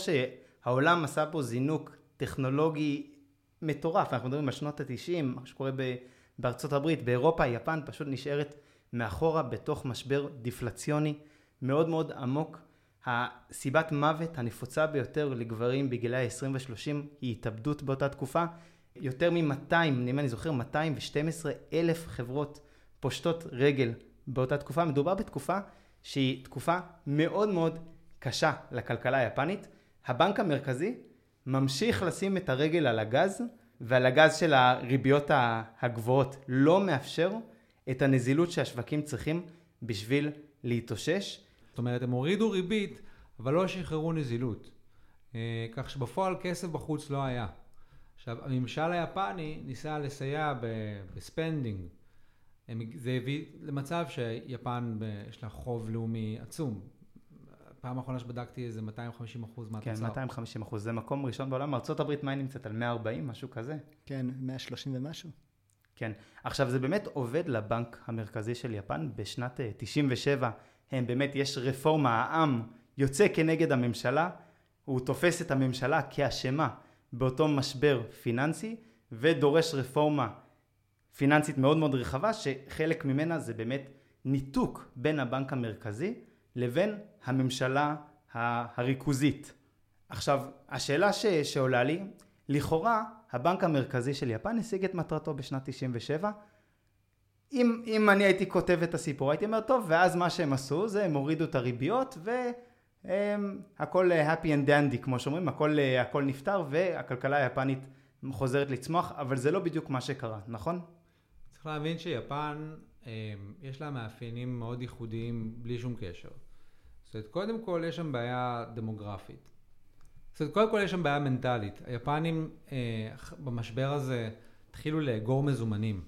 שהעולם עשה פה זינוק טכנולוגי מטורף. אנחנו מדברים על שנות התשעים, מה שקורה. בארצות הברית, באירופה, יפן פשוט נשארת מאחורה בתוך משבר דיפלציוני מאוד מאוד עמוק. הסיבת מוות הנפוצה ביותר לגברים בגילאי 20 ו-30 היא התאבדות באותה תקופה. יותר מ-200, אם אני זוכר, 212 אלף חברות פושטות רגל באותה תקופה. מדובר בתקופה שהיא תקופה מאוד מאוד קשה לכלכלה היפנית. הבנק המרכזי ממשיך לשים את הרגל על הגז ועל הגז של הריביות הגבוהות לא מאפשר את הנזילות שהשווקים צריכים בשביל להתאושש. זאת אומרת, הם הורידו ריבית, אבל לא שחררו נזילות. אה, כך שבפועל כסף בחוץ לא היה. עכשיו, הממשל היפני ניסה לסייע ב spending. זה הביא למצב שיפן יש לה חוב לאומי עצום. פעם אחרונה שבדקתי איזה 250 אחוז מהתוצר. כן, 250 אחוז. זה מקום ראשון בעולם. ארה"ב, מה היא נמצאת? על 140, משהו כזה? כן, 130 ומשהו. כן. עכשיו, זה באמת עובד לבנק המרכזי של יפן. בשנת 97, אה, הם באמת, יש רפורמה, העם יוצא כנגד הממשלה, הוא תופס את הממשלה כאשמה באותו משבר פיננסי, ודורש רפורמה פיננסית מאוד מאוד רחבה, שחלק ממנה זה באמת ניתוק בין הבנק המרכזי לבין הממשלה הריכוזית. עכשיו, השאלה ש, שעולה לי, לכאורה הבנק המרכזי של יפן השיג את מטרתו בשנת 97. אם, אם אני הייתי כותב את הסיפור הייתי אומר טוב ואז מה שהם עשו זה הם הורידו את הריביות והכל happy and dandy כמו שאומרים הכל, הכל נפתר והכלכלה היפנית חוזרת לצמוח אבל זה לא בדיוק מה שקרה נכון? צריך להבין שיפן יש לה מאפיינים מאוד ייחודיים בלי שום קשר. זאת אומרת, קודם כל יש שם בעיה דמוגרפית. זאת אומרת, קודם כל יש שם בעיה מנטלית. היפנים אה, במשבר הזה התחילו לאגור מזומנים.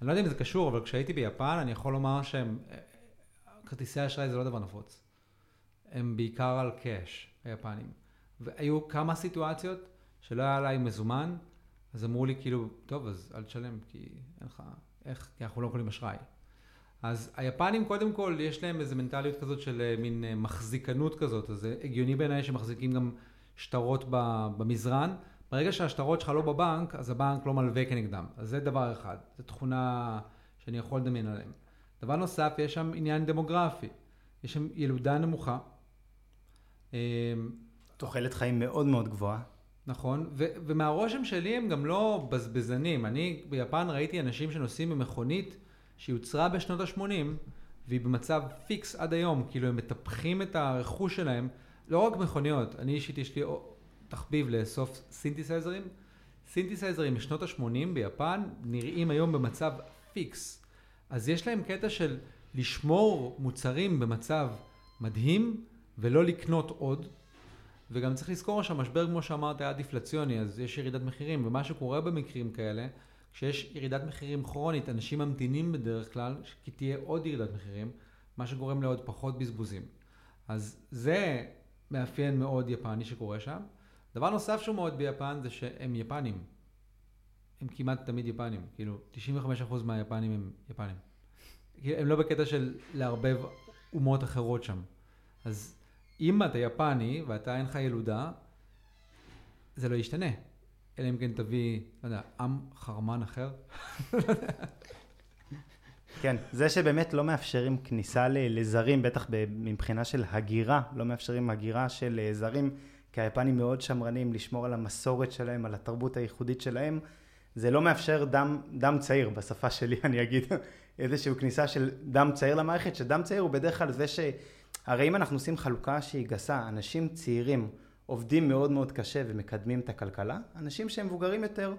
אני לא יודע אם זה קשור, אבל כשהייתי ביפן אני יכול לומר שהם, אה, כרטיסי אשראי זה לא דבר נפוץ. הם בעיקר על קאש, היפנים. והיו כמה סיטואציות שלא היה עליי מזומן, אז אמרו לי כאילו, טוב, אז אל תשלם, כי אין לך, איך, כי אנחנו לא יכולים אשראי. אז היפנים קודם כל יש להם איזו מנטליות כזאת של אה, מין אה, מחזיקנות כזאת, אז זה הגיוני בעיניי שמחזיקים גם שטרות במזרן. ברגע שהשטרות שלך לא בבנק, אז הבנק לא מלווה כנגדם. אז זה דבר אחד, זו תכונה שאני יכול לדמיין עליהם. דבר נוסף, יש שם עניין דמוגרפי. יש שם ילודה נמוכה. אמ, תוחלת חיים מאוד מאוד גבוהה. נכון, ו- ומהרושם שלי הם גם לא בזבזנים. אני ביפן ראיתי אנשים שנוסעים במכונית שיוצרה בשנות ה-80 והיא במצב פיקס עד היום, כאילו הם מטפחים את הרכוש שלהם, לא רק מכוניות, אני אישית יש לי תחביב לאסוף סינתסייזרים. סינתסייזרים משנות ה-80 ביפן נראים היום במצב פיקס. אז יש להם קטע של לשמור מוצרים במצב מדהים ולא לקנות עוד. וגם צריך לזכור שהמשבר, כמו שאמרת, היה דיפלציוני, אז יש ירידת מחירים, ומה שקורה במקרים כאלה, כשיש ירידת מחירים כרונית, אנשים ממתינים בדרך כלל, כי תהיה עוד ירידת מחירים, מה שגורם לעוד פחות בזבוזים. אז זה מאפיין מאוד יפני שקורה שם. דבר נוסף שהוא מאוד ביפן זה שהם יפנים. הם כמעט תמיד יפנים, כאילו 95% מהיפנים הם יפנים. הם לא בקטע של לערבב אומות אחרות שם. אז אם אתה יפני ואתה אין לך ילודה, זה לא ישתנה. אלא אם כן תביא, לא יודע, עם חרמן אחר. כן, זה שבאמת לא מאפשרים כניסה לזרים, בטח מבחינה של הגירה, לא מאפשרים הגירה של אה, זרים, כי היפנים מאוד שמרנים לשמור על המסורת שלהם, על התרבות הייחודית שלהם, זה לא מאפשר דם, דם צעיר, בשפה שלי אני אגיד, [LAUGHS] איזושהי כניסה של דם צעיר למערכת, שדם צעיר הוא בדרך כלל זה ש... הרי אם אנחנו עושים חלוקה שהיא גסה, אנשים צעירים עובדים מאוד מאוד קשה ומקדמים את הכלכלה, אנשים שהם מבוגרים יותר,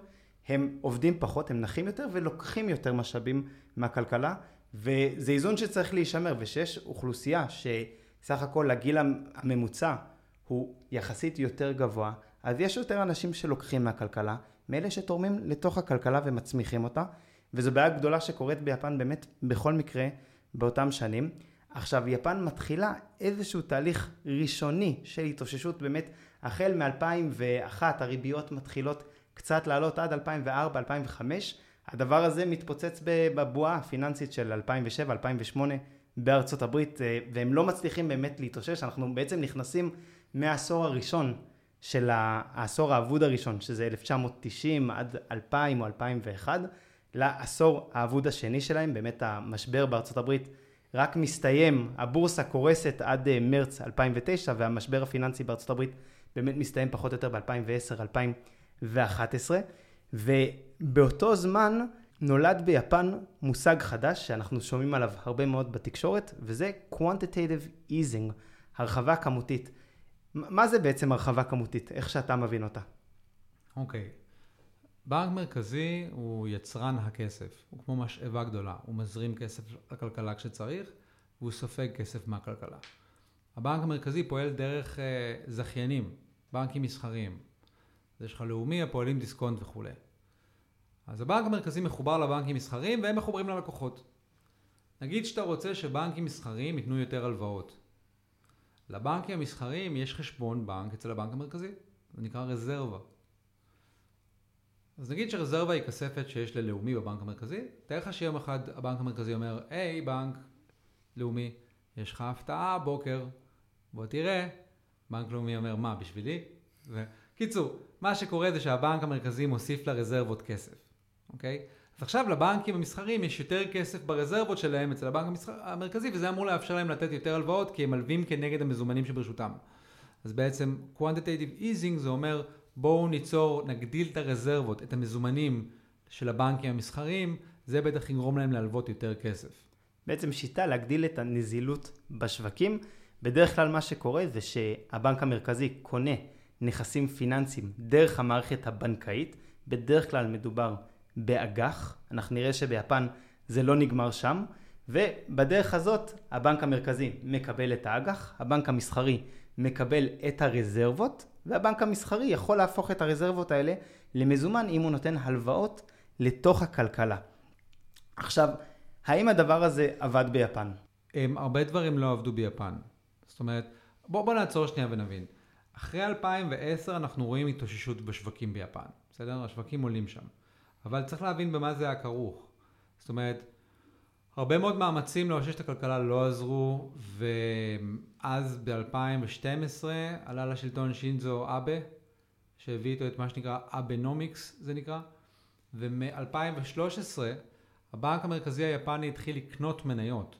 הם עובדים פחות, הם נחים יותר ולוקחים יותר משאבים מהכלכלה, וזה איזון שצריך להישמר, ושיש אוכלוסייה שסך הכל הגיל הממוצע הוא יחסית יותר גבוה, אז יש יותר אנשים שלוקחים מהכלכלה, מאלה שתורמים לתוך הכלכלה ומצמיחים אותה, וזו בעיה גדולה שקורית ביפן באמת בכל מקרה באותם שנים. עכשיו, יפן מתחילה איזשהו תהליך ראשוני של התאוששות באמת, החל מ-2001 הריביות מתחילות קצת לעלות עד 2004-2005, הדבר הזה מתפוצץ בבועה הפיננסית של 2007-2008 בארצות הברית, אה, והם לא מצליחים באמת להתאושש, אנחנו בעצם נכנסים מהעשור הראשון של העשור האבוד הראשון, שזה 1990 עד 2000 או 2001, לעשור האבוד השני שלהם, באמת המשבר בארצות הברית רק מסתיים, הבורסה קורסת עד אה, מרץ 2009 והמשבר הפיננסי בארצות הברית באמת מסתיים פחות או יותר ב-2010-2011 ובאותו זמן נולד ביפן מושג חדש שאנחנו שומעים עליו הרבה מאוד בתקשורת וזה quantitative easing, הרחבה כמותית. מה זה בעצם הרחבה כמותית? איך שאתה מבין אותה? אוקיי. Okay. בנק מרכזי הוא יצרן הכסף, הוא כמו משאבה גדולה, הוא מזרים כסף לכלכלה כשצריך והוא סופג כסף מהכלכלה. הבנק המרכזי פועל דרך uh, זכיינים, בנקים מסחריים. אז יש לך לאומי הפועלים דיסקונט וכולי. אז הבנק המרכזי מחובר לבנקים מסחריים והם מחוברים ללקוחות. נגיד שאתה רוצה שבנקים מסחריים ייתנו יותר הלוואות. לבנקים המסחריים יש חשבון בנק אצל הבנק המרכזי, זה נקרא רזרבה. אז נגיד שרזרבה היא כספת שיש ללאומי בבנק המרכזי, תאר לך שיום אחד הבנק המרכזי אומר, היי בנק לאומי, יש לך הפתעה הבוקר, בוא תראה. בנק לאומי אומר, מה, בשבילי? קיצור, מה שקורה זה שהבנק המרכזי מוסיף לרזרבות כסף, אוקיי? אז עכשיו לבנקים המסחרים יש יותר כסף ברזרבות שלהם אצל הבנק המסחר... המרכזי, וזה אמור לאפשר להם לתת יותר הלוואות, כי הם מלווים כנגד המזומנים שברשותם. אז בעצם quantitative easing זה אומר בואו ניצור, נגדיל את הרזרבות, את המזומנים של הבנקים המסחריים, זה בטח יגרום להם להלוות יותר כסף. בעצם שיטה להגדיל את הנזילות בשווקים. בדרך כלל מה שקורה זה שהבנק המרכזי קונה נכסים פיננסיים דרך המערכת הבנקאית, בדרך כלל מדובר באג"ח, אנחנו נראה שביפן זה לא נגמר שם, ובדרך הזאת הבנק המרכזי מקבל את האג"ח, הבנק המסחרי מקבל את הרזרבות, והבנק המסחרי יכול להפוך את הרזרבות האלה למזומן אם הוא נותן הלוואות לתוך הכלכלה. עכשיו, האם הדבר הזה עבד ביפן? הם, הרבה דברים לא עבדו ביפן. זאת אומרת, בוא, בוא נעצור שנייה ונבין. אחרי 2010 אנחנו רואים התאוששות בשווקים ביפן, בסדר? השווקים עולים שם. אבל צריך להבין במה זה היה כרוך. זאת אומרת, הרבה מאוד מאמצים לאושש את הכלכלה לא עזרו, ואז ב-2012 עלה לשלטון שינזו אבה, שהביא איתו את מה שנקרא אבנומיקס זה נקרא, ומ-2013 הבנק המרכזי היפני התחיל לקנות מניות,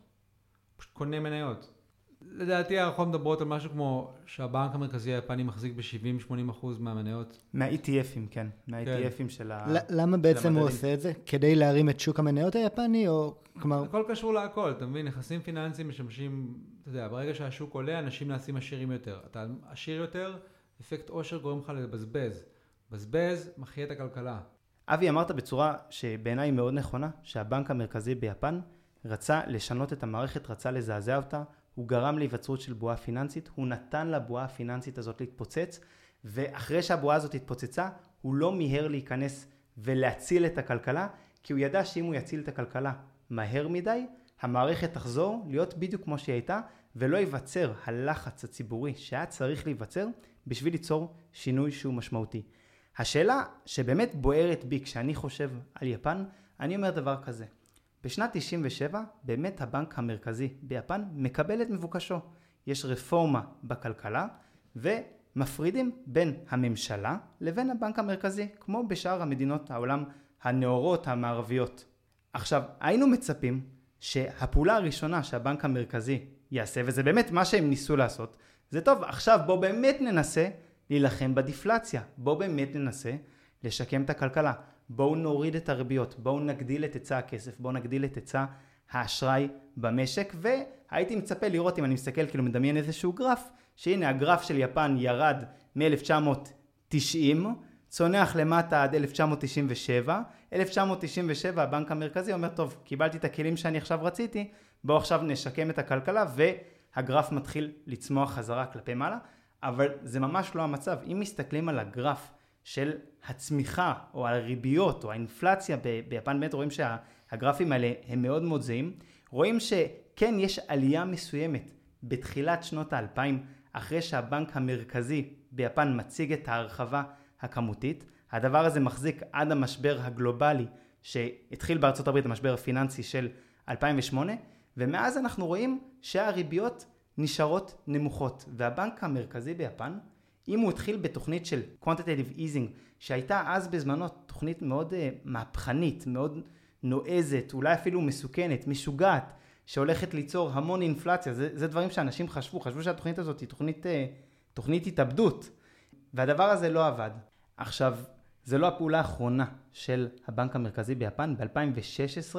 פשוט קונה מניות. לדעתי הערכות מדברות על משהו כמו שהבנק המרכזי היפני מחזיק ב-70-80% מהמניות. מה-ETFים, כן. מה-ETFים כן. של ה... למה בעצם הוא עושה את זה? כדי להרים את שוק המניות היפני, או כלומר... הכל קשור להכל, אתה מבין? נכסים פיננסיים משמשים, אתה יודע, ברגע שהשוק עולה, אנשים נעשים עשירים יותר. אתה עשיר יותר, אפקט עושר גורם לך לבזבז. בזבז מחיה את הכלכלה. אבי, אמרת בצורה שבעיניי מאוד נכונה, שהבנק המרכזי ביפן רצה לשנות את המערכת, רצה לזעזע אותה, הוא גרם להיווצרות של בועה פיננסית, הוא נתן לבועה הפיננסית הזאת להתפוצץ, ואחרי שהבועה הזאת התפוצצה, הוא לא מיהר להיכנס ולהציל את הכלכלה, כי הוא ידע שאם הוא יציל את הכלכלה מהר מדי, המערכת תחזור להיות בדיוק כמו שהיא הייתה, ולא ייווצר הלחץ הציבורי שהיה צריך להיווצר בשביל ליצור שינוי שהוא משמעותי. השאלה שבאמת בוערת בי כשאני חושב על יפן, אני אומר דבר כזה. בשנת 97 באמת הבנק המרכזי ביפן מקבל את מבוקשו. יש רפורמה בכלכלה ומפרידים בין הממשלה לבין הבנק המרכזי, כמו בשאר המדינות העולם הנאורות המערביות. עכשיו, היינו מצפים שהפעולה הראשונה שהבנק המרכזי יעשה, וזה באמת מה שהם ניסו לעשות, זה טוב, עכשיו בואו באמת ננסה להילחם בדיפלציה, בואו באמת ננסה לשקם את הכלכלה, בואו נוריד את הריביות, בואו נגדיל את היצע הכסף, בואו נגדיל את היצע האשראי במשק, והייתי מצפה לראות אם אני מסתכל כאילו מדמיין איזשהו גרף, שהנה הגרף של יפן ירד מ-1990, צונח למטה עד 1997, 1997 הבנק המרכזי אומר טוב קיבלתי את הכלים שאני עכשיו רציתי בואו עכשיו נשקם את הכלכלה והגרף מתחיל לצמוח חזרה כלפי מעלה. אבל זה ממש לא המצב. אם מסתכלים על הגרף של הצמיחה או הריביות או האינפלציה ביפן באמת רואים שהגרפים האלה הם מאוד מאוד זהים רואים שכן יש עלייה מסוימת בתחילת שנות האלפיים אחרי שהבנק המרכזי ביפן מציג את ההרחבה הכמותית הדבר הזה מחזיק עד המשבר הגלובלי שהתחיל בארצות הברית המשבר הפיננסי של 2008 ומאז אנחנו רואים שהריביות נשארות נמוכות. והבנק המרכזי ביפן אם הוא התחיל בתוכנית של quantitative easing שהייתה אז בזמנו תוכנית מאוד uh, מהפכנית מאוד נועזת אולי אפילו מסוכנת משוגעת שהולכת ליצור המון אינפלציה זה, זה דברים שאנשים חשבו חשבו שהתוכנית הזאת היא תוכנית, uh, תוכנית התאבדות והדבר הזה לא עבד. עכשיו זה לא הפעולה האחרונה של הבנק המרכזי ביפן. ב-2016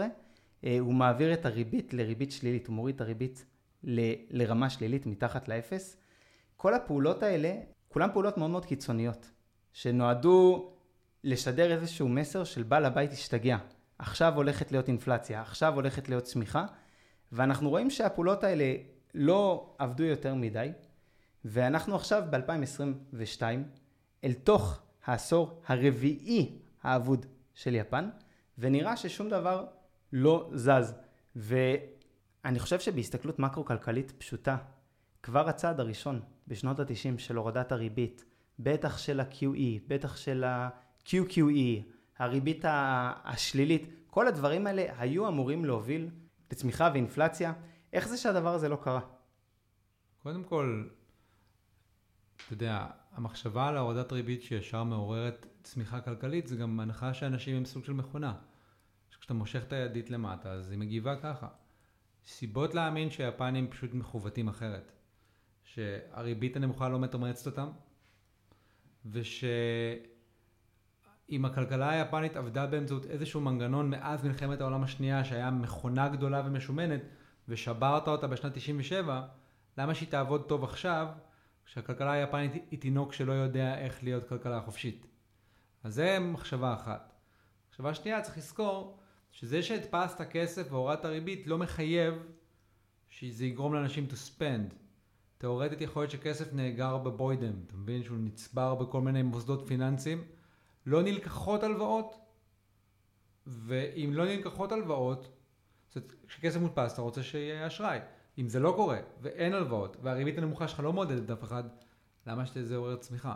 אה, הוא מעביר את הריבית לריבית שלילית, הוא מוריד את הריבית ל- לרמה שלילית מתחת לאפס. כל הפעולות האלה, כולן פעולות מאוד מאוד קיצוניות, שנועדו לשדר איזשהו מסר של בעל הבית השתגע. עכשיו הולכת להיות אינפלציה, עכשיו הולכת להיות צמיחה, ואנחנו רואים שהפעולות האלה לא עבדו יותר מדי, ואנחנו עכשיו ב-2022 אל תוך העשור הרביעי האבוד של יפן, ונראה ששום דבר לא זז. ואני חושב שבהסתכלות מקרו-כלכלית פשוטה, כבר הצעד הראשון בשנות ה-90 של הורדת הריבית, בטח של ה-QE, בטח של ה-QQE, הריבית השלילית, כל הדברים האלה היו אמורים להוביל לצמיחה ואינפלציה. איך זה שהדבר הזה לא קרה? קודם כל, אתה יודע, המחשבה על הורדת ריבית שישר מעוררת צמיחה כלכלית זה גם הנחה שאנשים הם סוג של מכונה. כשאתה מושך את הידית למטה אז היא מגיבה ככה. סיבות להאמין שהיפנים פשוט מכוותים אחרת. שהריבית הנמוכה לא מתמרצת אותם ושאם הכלכלה היפנית עבדה באמצעות איזשהו מנגנון מאז מלחמת העולם השנייה שהיה מכונה גדולה ומשומנת ושברת אותה בשנת 97 למה שהיא תעבוד טוב עכשיו שהכלכלה היפנית היא תינוק שלא יודע איך להיות כלכלה חופשית. אז זה מחשבה אחת. מחשבה שנייה, צריך לזכור שזה שהדפסת כסף והורדת ריבית לא מחייב שזה יגרום לאנשים to spend. תאורטית יכול להיות שכסף נאגר בבוידם, אתה מבין שהוא נצבר בכל מיני מוסדות פיננסיים, לא נלקחות הלוואות, ואם לא נלקחות הלוואות, כשכסף מודפס אתה רוצה שיהיה אשראי. אם זה לא קורה, ואין הלוואות, והריבית הנמוכה שלך לא מעודדת אף אחד, למה שזה עורר צמיחה?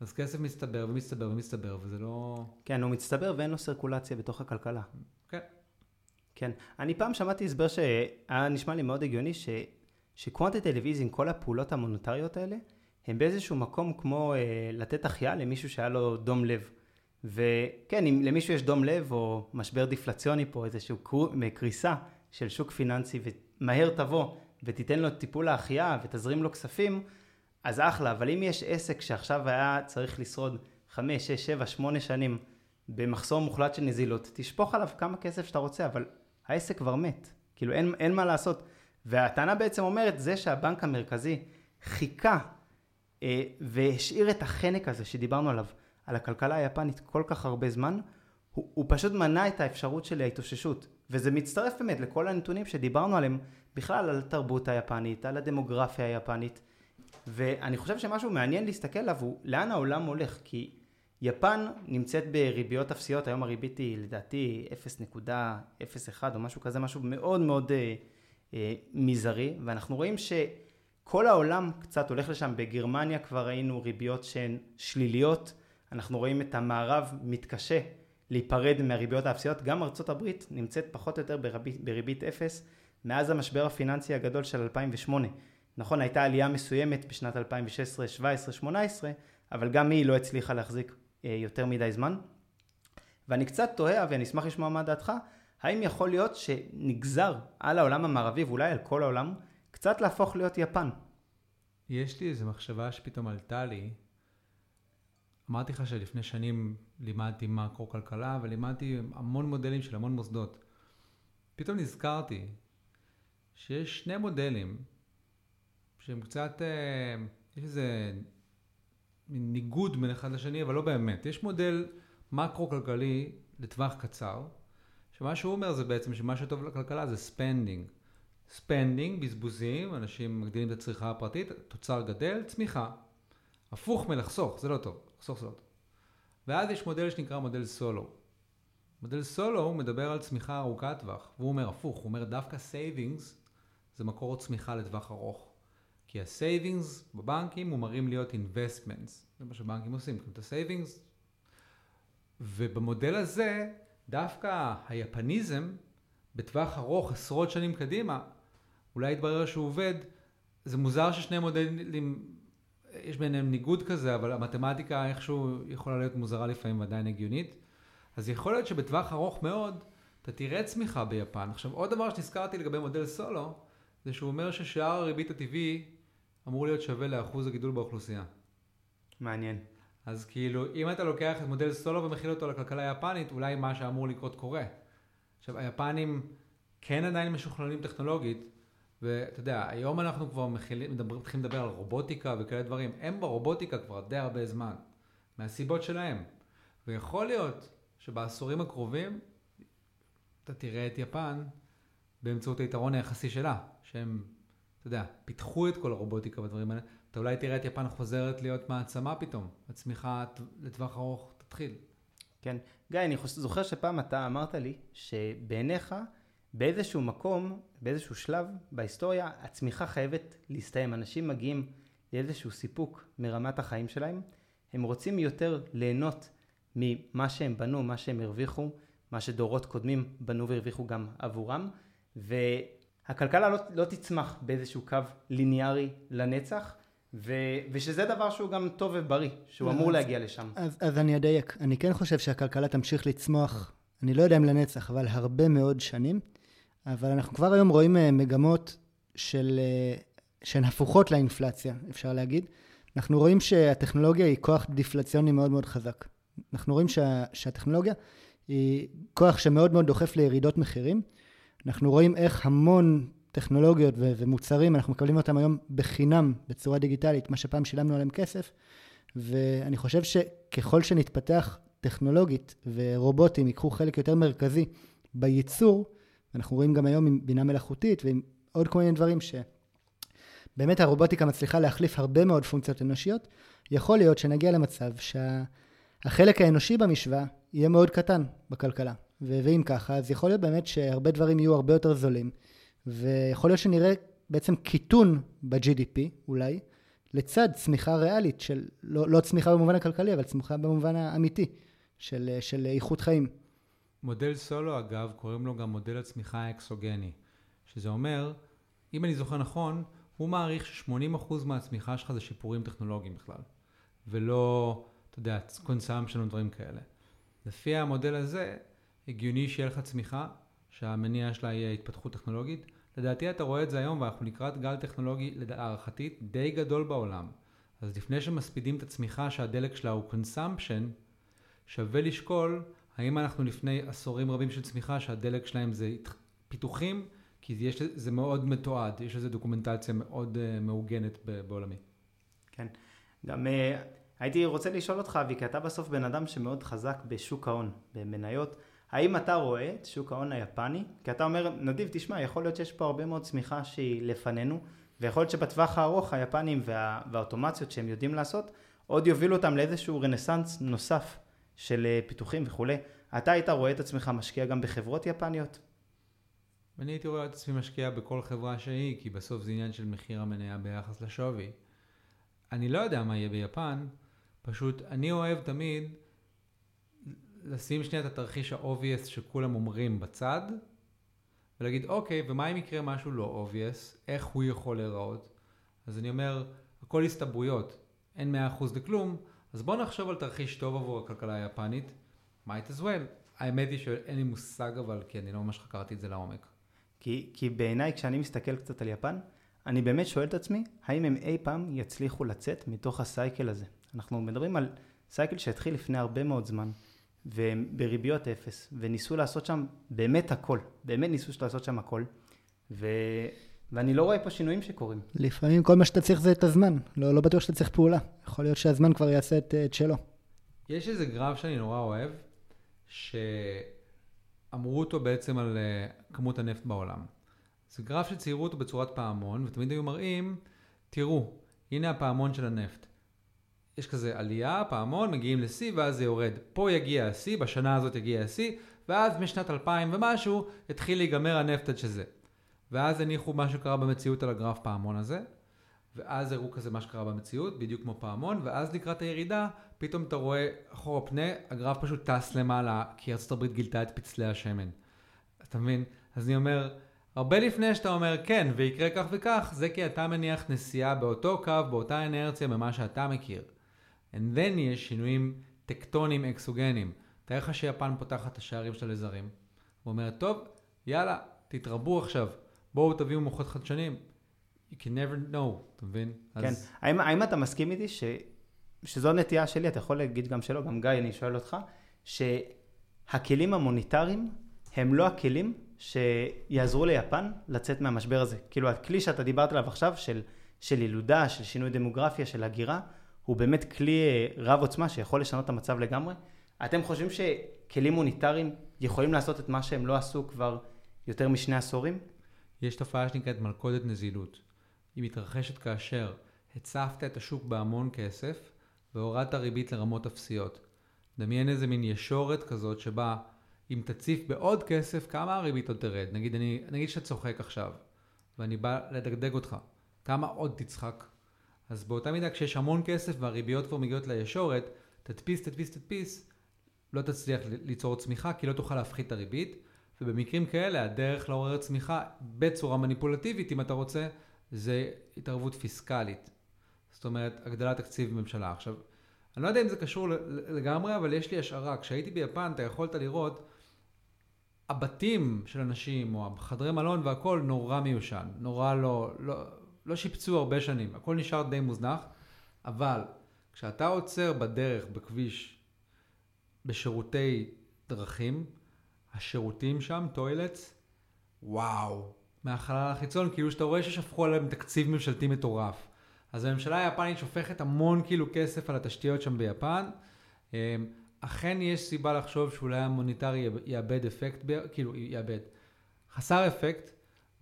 אז כסף מצטבר ומצטבר ומצטבר, וזה לא... כן, הוא מצטבר ואין לו סרקולציה בתוך הכלכלה. כן. כן. אני פעם שמעתי הסבר שהיה נשמע לי מאוד הגיוני, ש... שקוונטטיב איזינג, כל הפעולות המוניטריות האלה, הם באיזשהו מקום כמו אה, לתת החייאה למישהו שהיה לו דום לב. וכן, אם למישהו יש דום לב או משבר דיפלציוני פה, איזושהי קריסה של שוק פיננסי ומהר תבוא ותיתן לו את טיפול ההחייאה ותזרים לו כספים, אז אחלה, אבל אם יש עסק שעכשיו היה צריך לשרוד 5, 6, 7, 8 שנים במחסור מוחלט של נזילות, תשפוך עליו כמה כסף שאתה רוצה, אבל העסק כבר מת. כאילו אין, אין מה לעשות. והטענה בעצם אומרת, זה שהבנק המרכזי חיכה אה, והשאיר את החנק הזה שדיברנו עליו, על הכלכלה היפנית כל כך הרבה זמן, הוא, הוא פשוט מנע את האפשרות של ההתאוששות. וזה מצטרף באמת לכל הנתונים שדיברנו עליהם, בכלל על התרבות היפנית, על הדמוגרפיה היפנית. ואני חושב שמשהו מעניין להסתכל עליו הוא לאן העולם הולך, כי יפן נמצאת בריביות אפסיות, היום הריבית היא לדעתי 0.01 או משהו כזה, משהו מאוד מאוד אה, אה, מזערי, ואנחנו רואים שכל העולם קצת הולך לשם, בגרמניה כבר ראינו ריביות שהן שליליות, אנחנו רואים את המערב מתקשה להיפרד מהריביות האפסיות, גם ארצות הברית נמצאת פחות או יותר בריבית, בריבית אפס מאז המשבר הפיננסי הגדול של 2008. נכון, הייתה עלייה מסוימת בשנת 2016, 2017, 2018, אבל גם היא לא הצליחה להחזיק אה, יותר מדי זמן. ואני קצת תוהה, ואני אשמח לשמוע מה דעתך, האם יכול להיות שנגזר על העולם המערבי, ואולי על כל העולם, קצת להפוך להיות יפן? יש לי איזו מחשבה שפתאום עלתה לי. אמרתי לך שלפני שנים לימדתי מקרו-כלכלה, ולימדתי המון מודלים של המון מוסדות. פתאום נזכרתי שיש שני מודלים שהם קצת, אה, יש איזה ניגוד בין אחד לשני, אבל לא באמת. יש מודל מקרו-כלכלי לטווח קצר, שמה שהוא אומר זה בעצם שמה שטוב לכלכלה זה spending. spending, בזבוזים, אנשים מגדילים את הצריכה הפרטית, תוצר גדל, צמיחה. הפוך מלחסוך, זה לא טוב, לחסוך זה לא טוב. ואז יש מודל שנקרא מודל סולו. מודל סולו מדבר על צמיחה ארוכת טווח, והוא אומר הפוך, הוא אומר דווקא savings זה מקור צמיחה לטווח ארוך. כי ה-savings בבנקים מומרים להיות investments, זה מה שבנקים עושים, קוראים את ה-savings, ובמודל הזה דווקא היפניזם בטווח ארוך, עשרות שנים קדימה, אולי יתברר שהוא עובד, זה מוזר ששני מודלים, יש ביניהם ניגוד כזה, אבל המתמטיקה איכשהו יכולה להיות מוזרה לפעמים ועדיין הגיונית, אז יכול להיות שבטווח ארוך מאוד אתה תראה צמיחה ביפן. עכשיו עוד דבר שנזכרתי לגבי מודל סולו, זה שהוא אומר ששאר הריבית הטבעי אמור להיות שווה לאחוז הגידול באוכלוסייה. מעניין. אז כאילו, אם אתה לוקח את מודל סולו ומכיל אותו לכלכלה היפנית, אולי מה שאמור לקרות קורה. עכשיו, היפנים כן עדיין משוכללים טכנולוגית, ואתה יודע, היום אנחנו כבר מתחילים לדבר על רובוטיקה וכאלה דברים. הם ברובוטיקה כבר די הרבה זמן, מהסיבות שלהם. ויכול להיות שבעשורים הקרובים אתה תראה את יפן באמצעות היתרון היחסי שלה, שהם אתה יודע, פיתחו את כל הרובוטיקה והדברים האלה, אתה אולי תראה את יפן חוזרת להיות מעצמה פתאום, הצמיחה לטווח ארוך תתחיל. כן. גיא, אני זוכר שפעם אתה אמרת לי שבעיניך באיזשהו מקום, באיזשהו שלב בהיסטוריה, הצמיחה חייבת להסתיים. אנשים מגיעים לאיזשהו סיפוק מרמת החיים שלהם, הם רוצים יותר ליהנות ממה שהם בנו, מה שהם הרוויחו, מה שדורות קודמים בנו והרוויחו גם עבורם, ו... הכלכלה לא, לא תצמח באיזשהו קו ליניארי לנצח, ו, ושזה דבר שהוא גם טוב ובריא, שהוא אמור להגיע לשם. אז, אז אני אדייק. אני כן חושב שהכלכלה תמשיך לצמוח, אני לא יודע אם לנצח, אבל הרבה מאוד שנים. אבל אנחנו כבר היום רואים אה, מגמות של, אה, שהן הפוכות לאינפלציה, אפשר להגיד. אנחנו רואים שהטכנולוגיה היא כוח דיפלציוני מאוד מאוד חזק. אנחנו רואים שה, שהטכנולוגיה היא כוח שמאוד מאוד דוחף לירידות מחירים. אנחנו רואים איך המון טכנולוגיות ו- ומוצרים, אנחנו מקבלים אותם היום בחינם, בצורה דיגיטלית, מה שפעם שילמנו עליהם כסף, ואני חושב שככל שנתפתח טכנולוגית ורובוטים ייקחו חלק יותר מרכזי בייצור, אנחנו רואים גם היום עם בינה מלאכותית ועם עוד כל מיני דברים שבאמת הרובוטיקה מצליחה להחליף הרבה מאוד פונקציות אנושיות, יכול להיות שנגיע למצב שהחלק שה... האנושי במשוואה יהיה מאוד קטן בכלכלה. ואם ככה, אז יכול להיות באמת שהרבה דברים יהיו הרבה יותר זולים, ויכול להיות שנראה בעצם קיטון ב-GDP, אולי, לצד צמיחה ריאלית של, לא, לא צמיחה במובן הכלכלי, אבל צמיחה במובן האמיתי של, של איכות חיים. מודל סולו, אגב, קוראים לו גם מודל הצמיחה האקסוגני, שזה אומר, אם אני זוכר נכון, הוא מעריך ש-80% מהצמיחה שלך זה שיפורים טכנולוגיים בכלל, ולא, אתה יודע, consumption ודברים כאלה. לפי המודל הזה, הגיוני שיהיה לך צמיחה, שהמניע שלה יהיה התפתחות טכנולוגית. לדעתי אתה רואה את זה היום ואנחנו לקראת גל טכנולוגי להערכתי די גדול בעולם. אז לפני שמספידים את הצמיחה שהדלק שלה הוא consumption, שווה לשקול האם אנחנו לפני עשורים רבים של צמיחה שהדלק שלהם זה פיתוחים, כי יש, זה מאוד מתועד, יש לזה דוקומנטציה מאוד uh, מעוגנת בעולמי. כן. גם אה, הייתי רוצה לשאול אותך, אבי, כי אתה בסוף בן אדם שמאוד חזק בשוק ההון, במניות. האם אתה רואה את שוק ההון היפני? כי אתה אומר, נדיב, תשמע, יכול להיות שיש פה הרבה מאוד צמיחה שהיא לפנינו, ויכול להיות שבטווח הארוך היפנים וה, והאוטומציות שהם יודעים לעשות, עוד יובילו אותם לאיזשהו רנסאנס נוסף של אה, פיתוחים וכולי. אתה היית רואה את עצמך משקיע גם בחברות יפניות? אני הייתי רואה את עצמי משקיע בכל חברה שהיא, כי בסוף זה עניין של מחיר המניה ביחס לשווי. אני לא יודע מה יהיה ביפן, פשוט אני אוהב תמיד לשים שנייה את התרחיש ה-obvious שכולם אומרים בצד, ולהגיד, אוקיי, ומה אם יקרה משהו לא obvious? איך הוא יכול להיראות? אז אני אומר, הכל הסתברויות, אין 100% לכלום, אז בואו נחשוב על תרחיש טוב עבור הכלכלה היפנית, might as well. האמת היא שאין לי מושג אבל, כי אני לא ממש חקרתי את זה לעומק. כי, כי בעיניי כשאני מסתכל קצת על יפן, אני באמת שואל את עצמי, האם הם אי פעם יצליחו לצאת מתוך הסייקל הזה? אנחנו מדברים על סייקל שהתחיל לפני הרבה מאוד זמן, והם בריביות אפס, וניסו לעשות שם באמת הכל, באמת ניסו לעשות שם הכל, ו... ואני לא רואה פה שינויים שקורים. לפעמים כל מה שאתה צריך זה את הזמן, לא, לא בטוח שאתה צריך פעולה. יכול להיות שהזמן כבר יעשה את, את שלו. יש איזה גרף שאני נורא אוהב, שאמרו אותו בעצם על uh, כמות הנפט בעולם. זה גרף שציירו אותו בצורת פעמון, ותמיד היו מראים, תראו, הנה הפעמון של הנפט. יש כזה עלייה, פעמון, מגיעים לשיא ואז זה יורד. פה יגיע השיא, בשנה הזאת יגיע השיא, ואז משנת 2000 ומשהו התחיל להיגמר הנפט עד שזה. ואז הניחו מה שקרה במציאות על הגרף פעמון הזה, ואז הראו כזה מה שקרה במציאות, בדיוק כמו פעמון, ואז לקראת הירידה, פתאום אתה רואה אחורה פנה, הגרף פשוט טס למעלה, כי הברית גילתה את פצלי השמן. אתה מבין? אז אני אומר, הרבה לפני שאתה אומר כן, ויקרה כך וכך, זה כי אתה מניח נסיעה באותו קו, באותה אנרציה, ממה שאתה מכיר. And then יש שינויים טקטונים אקסוגנים. תאר לך שיפן פותחת את השערים שלה לזרים. ואומרת, טוב, יאללה, תתרבו עכשיו, בואו תביאו מוחות חדשניים. You can never know, אתה מבין? כן. אז... האם, האם אתה מסכים איתי ש, שזו נטייה שלי, אתה יכול להגיד גם שלא, גם גיא, אני שואל אותך, שהכלים המוניטריים הם לא הכלים שיעזרו ליפן לצאת מהמשבר הזה. כאילו הכלי שאתה דיברת עליו עכשיו, של, של ילודה, של שינוי דמוגרפיה, של הגירה, הוא באמת כלי אה, רב עוצמה שיכול לשנות את המצב לגמרי. אתם חושבים שכלים מוניטריים יכולים לעשות את מה שהם לא עשו כבר יותר משני עשורים? יש תופעה שנקראת מלכודת נזילות. היא מתרחשת כאשר הצפת את השוק בהמון כסף והורדת ריבית לרמות אפסיות. דמיין איזה מין ישורת כזאת שבה אם תציף בעוד כסף, כמה הריבית עוד תרד? נגיד, אני, נגיד שאתה צוחק עכשיו, ואני בא לדגדג אותך, כמה עוד תצחק? אז באותה מידה כשיש המון כסף והריביות כבר מגיעות לישורת, תדפיס, תדפיס, תדפיס, לא תצליח ליצור צמיחה כי לא תוכל להפחית את הריבית, ובמקרים כאלה הדרך לעורר צמיחה בצורה מניפולטיבית, אם אתה רוצה, זה התערבות פיסקלית. זאת אומרת, הגדלת תקציב ממשלה. עכשיו, אני לא יודע אם זה קשור לגמרי, אבל יש לי השערה. כשהייתי ביפן, אתה יכולת לראות, הבתים של אנשים, או חדרי מלון והכול, נורא מיושן. נורא לא, לא, לא שיפצו הרבה שנים, הכל נשאר די מוזנח, אבל כשאתה עוצר בדרך, בכביש, בשירותי דרכים, השירותים שם, toilets, וואו, מהחלל החיצון, כאילו שאתה רואה ששפכו עליהם תקציב ממשלתי מטורף. אז הממשלה היפנית שופכת המון כאילו כסף על התשתיות שם ביפן. אמ, אכן יש סיבה לחשוב שאולי המוניטרי יאבד אפקט, כאילו יאבד, חסר אפקט,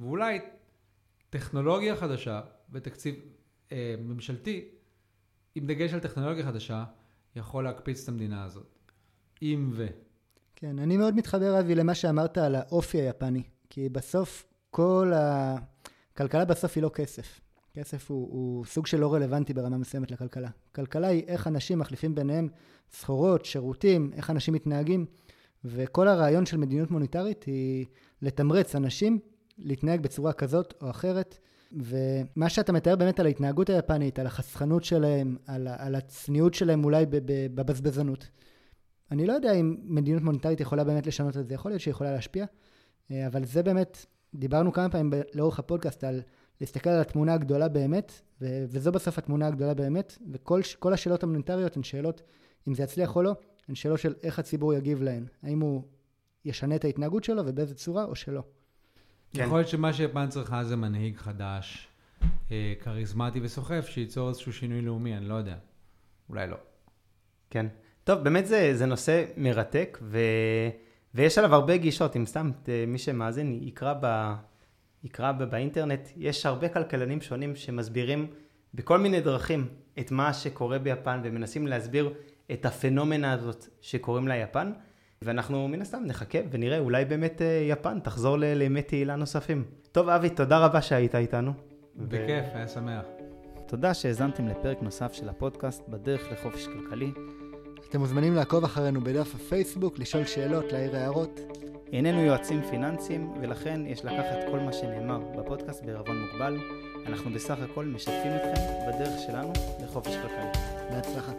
ואולי טכנולוגיה חדשה ותקציב אה, ממשלתי, עם דגש על טכנולוגיה חדשה, יכול להקפיץ את המדינה הזאת. אם ו... כן, אני מאוד מתחבר, אבי, למה שאמרת על האופי היפני. כי בסוף, כל הכלכלה בסוף היא לא כסף. כסף הוא, הוא סוג של לא רלוונטי ברמה מסוימת לכלכלה. כלכלה היא איך אנשים מחליפים ביניהם סחורות, שירותים, איך אנשים מתנהגים, וכל הרעיון של מדיניות מוניטרית היא לתמרץ אנשים להתנהג בצורה כזאת או אחרת. ומה שאתה מתאר באמת על ההתנהגות היפנית, על החסכנות שלהם, על, על הצניעות שלהם אולי בבזבזנות. אני לא יודע אם מדיניות מוניטרית יכולה באמת לשנות את זה, יכול להיות שהיא יכולה להשפיע, אה, אבל זה באמת, דיברנו כמה פעמים לאורך הפודקאסט על להסתכל על התמונה הגדולה באמת, וזו בסוף התמונה הגדולה באמת, וכל השאלות המוניטריות הן שאלות, אם זה יצליח או לא, הן שאלות של איך הציבור יגיב להן. האם הוא ישנה את ההתנהגות שלו ובאיזה צורה או שלא. כן. יכול להיות שמה שיפן צריכה זה מנהיג חדש, אה, כריזמטי וסוחף, שייצור איזשהו שינוי לאומי, אני לא יודע. אולי לא. כן. טוב, באמת זה, זה נושא מרתק, ו, ויש עליו הרבה גישות, אם סתם ת- מי שמאזין יקרא, ב, יקרא ב, באינטרנט, יש הרבה כלכלנים שונים שמסבירים בכל מיני דרכים את מה שקורה ביפן, ומנסים להסביר את הפנומנה הזאת שקוראים לה יפן, ואנחנו מן הסתם נחכה ונראה, אולי באמת אה, יפן תחזור ל- לימי תהילה נוספים. טוב, אבי, תודה רבה שהיית איתנו. ו- בכיף, היה שמח. תודה שהאזנתם לפרק נוסף של הפודקאסט בדרך לחופש כלכלי. אתם מוזמנים לעקוב אחרינו בדף הפייסבוק, לשאול שאלות, להעיר הערות. איננו יועצים פיננסיים, ולכן יש לקחת כל מה שנאמר בפודקאסט בערבון מוגבל. אנחנו בסך הכל משתפים אתכם בדרך שלנו לחופש כלכלי. בהצלחה.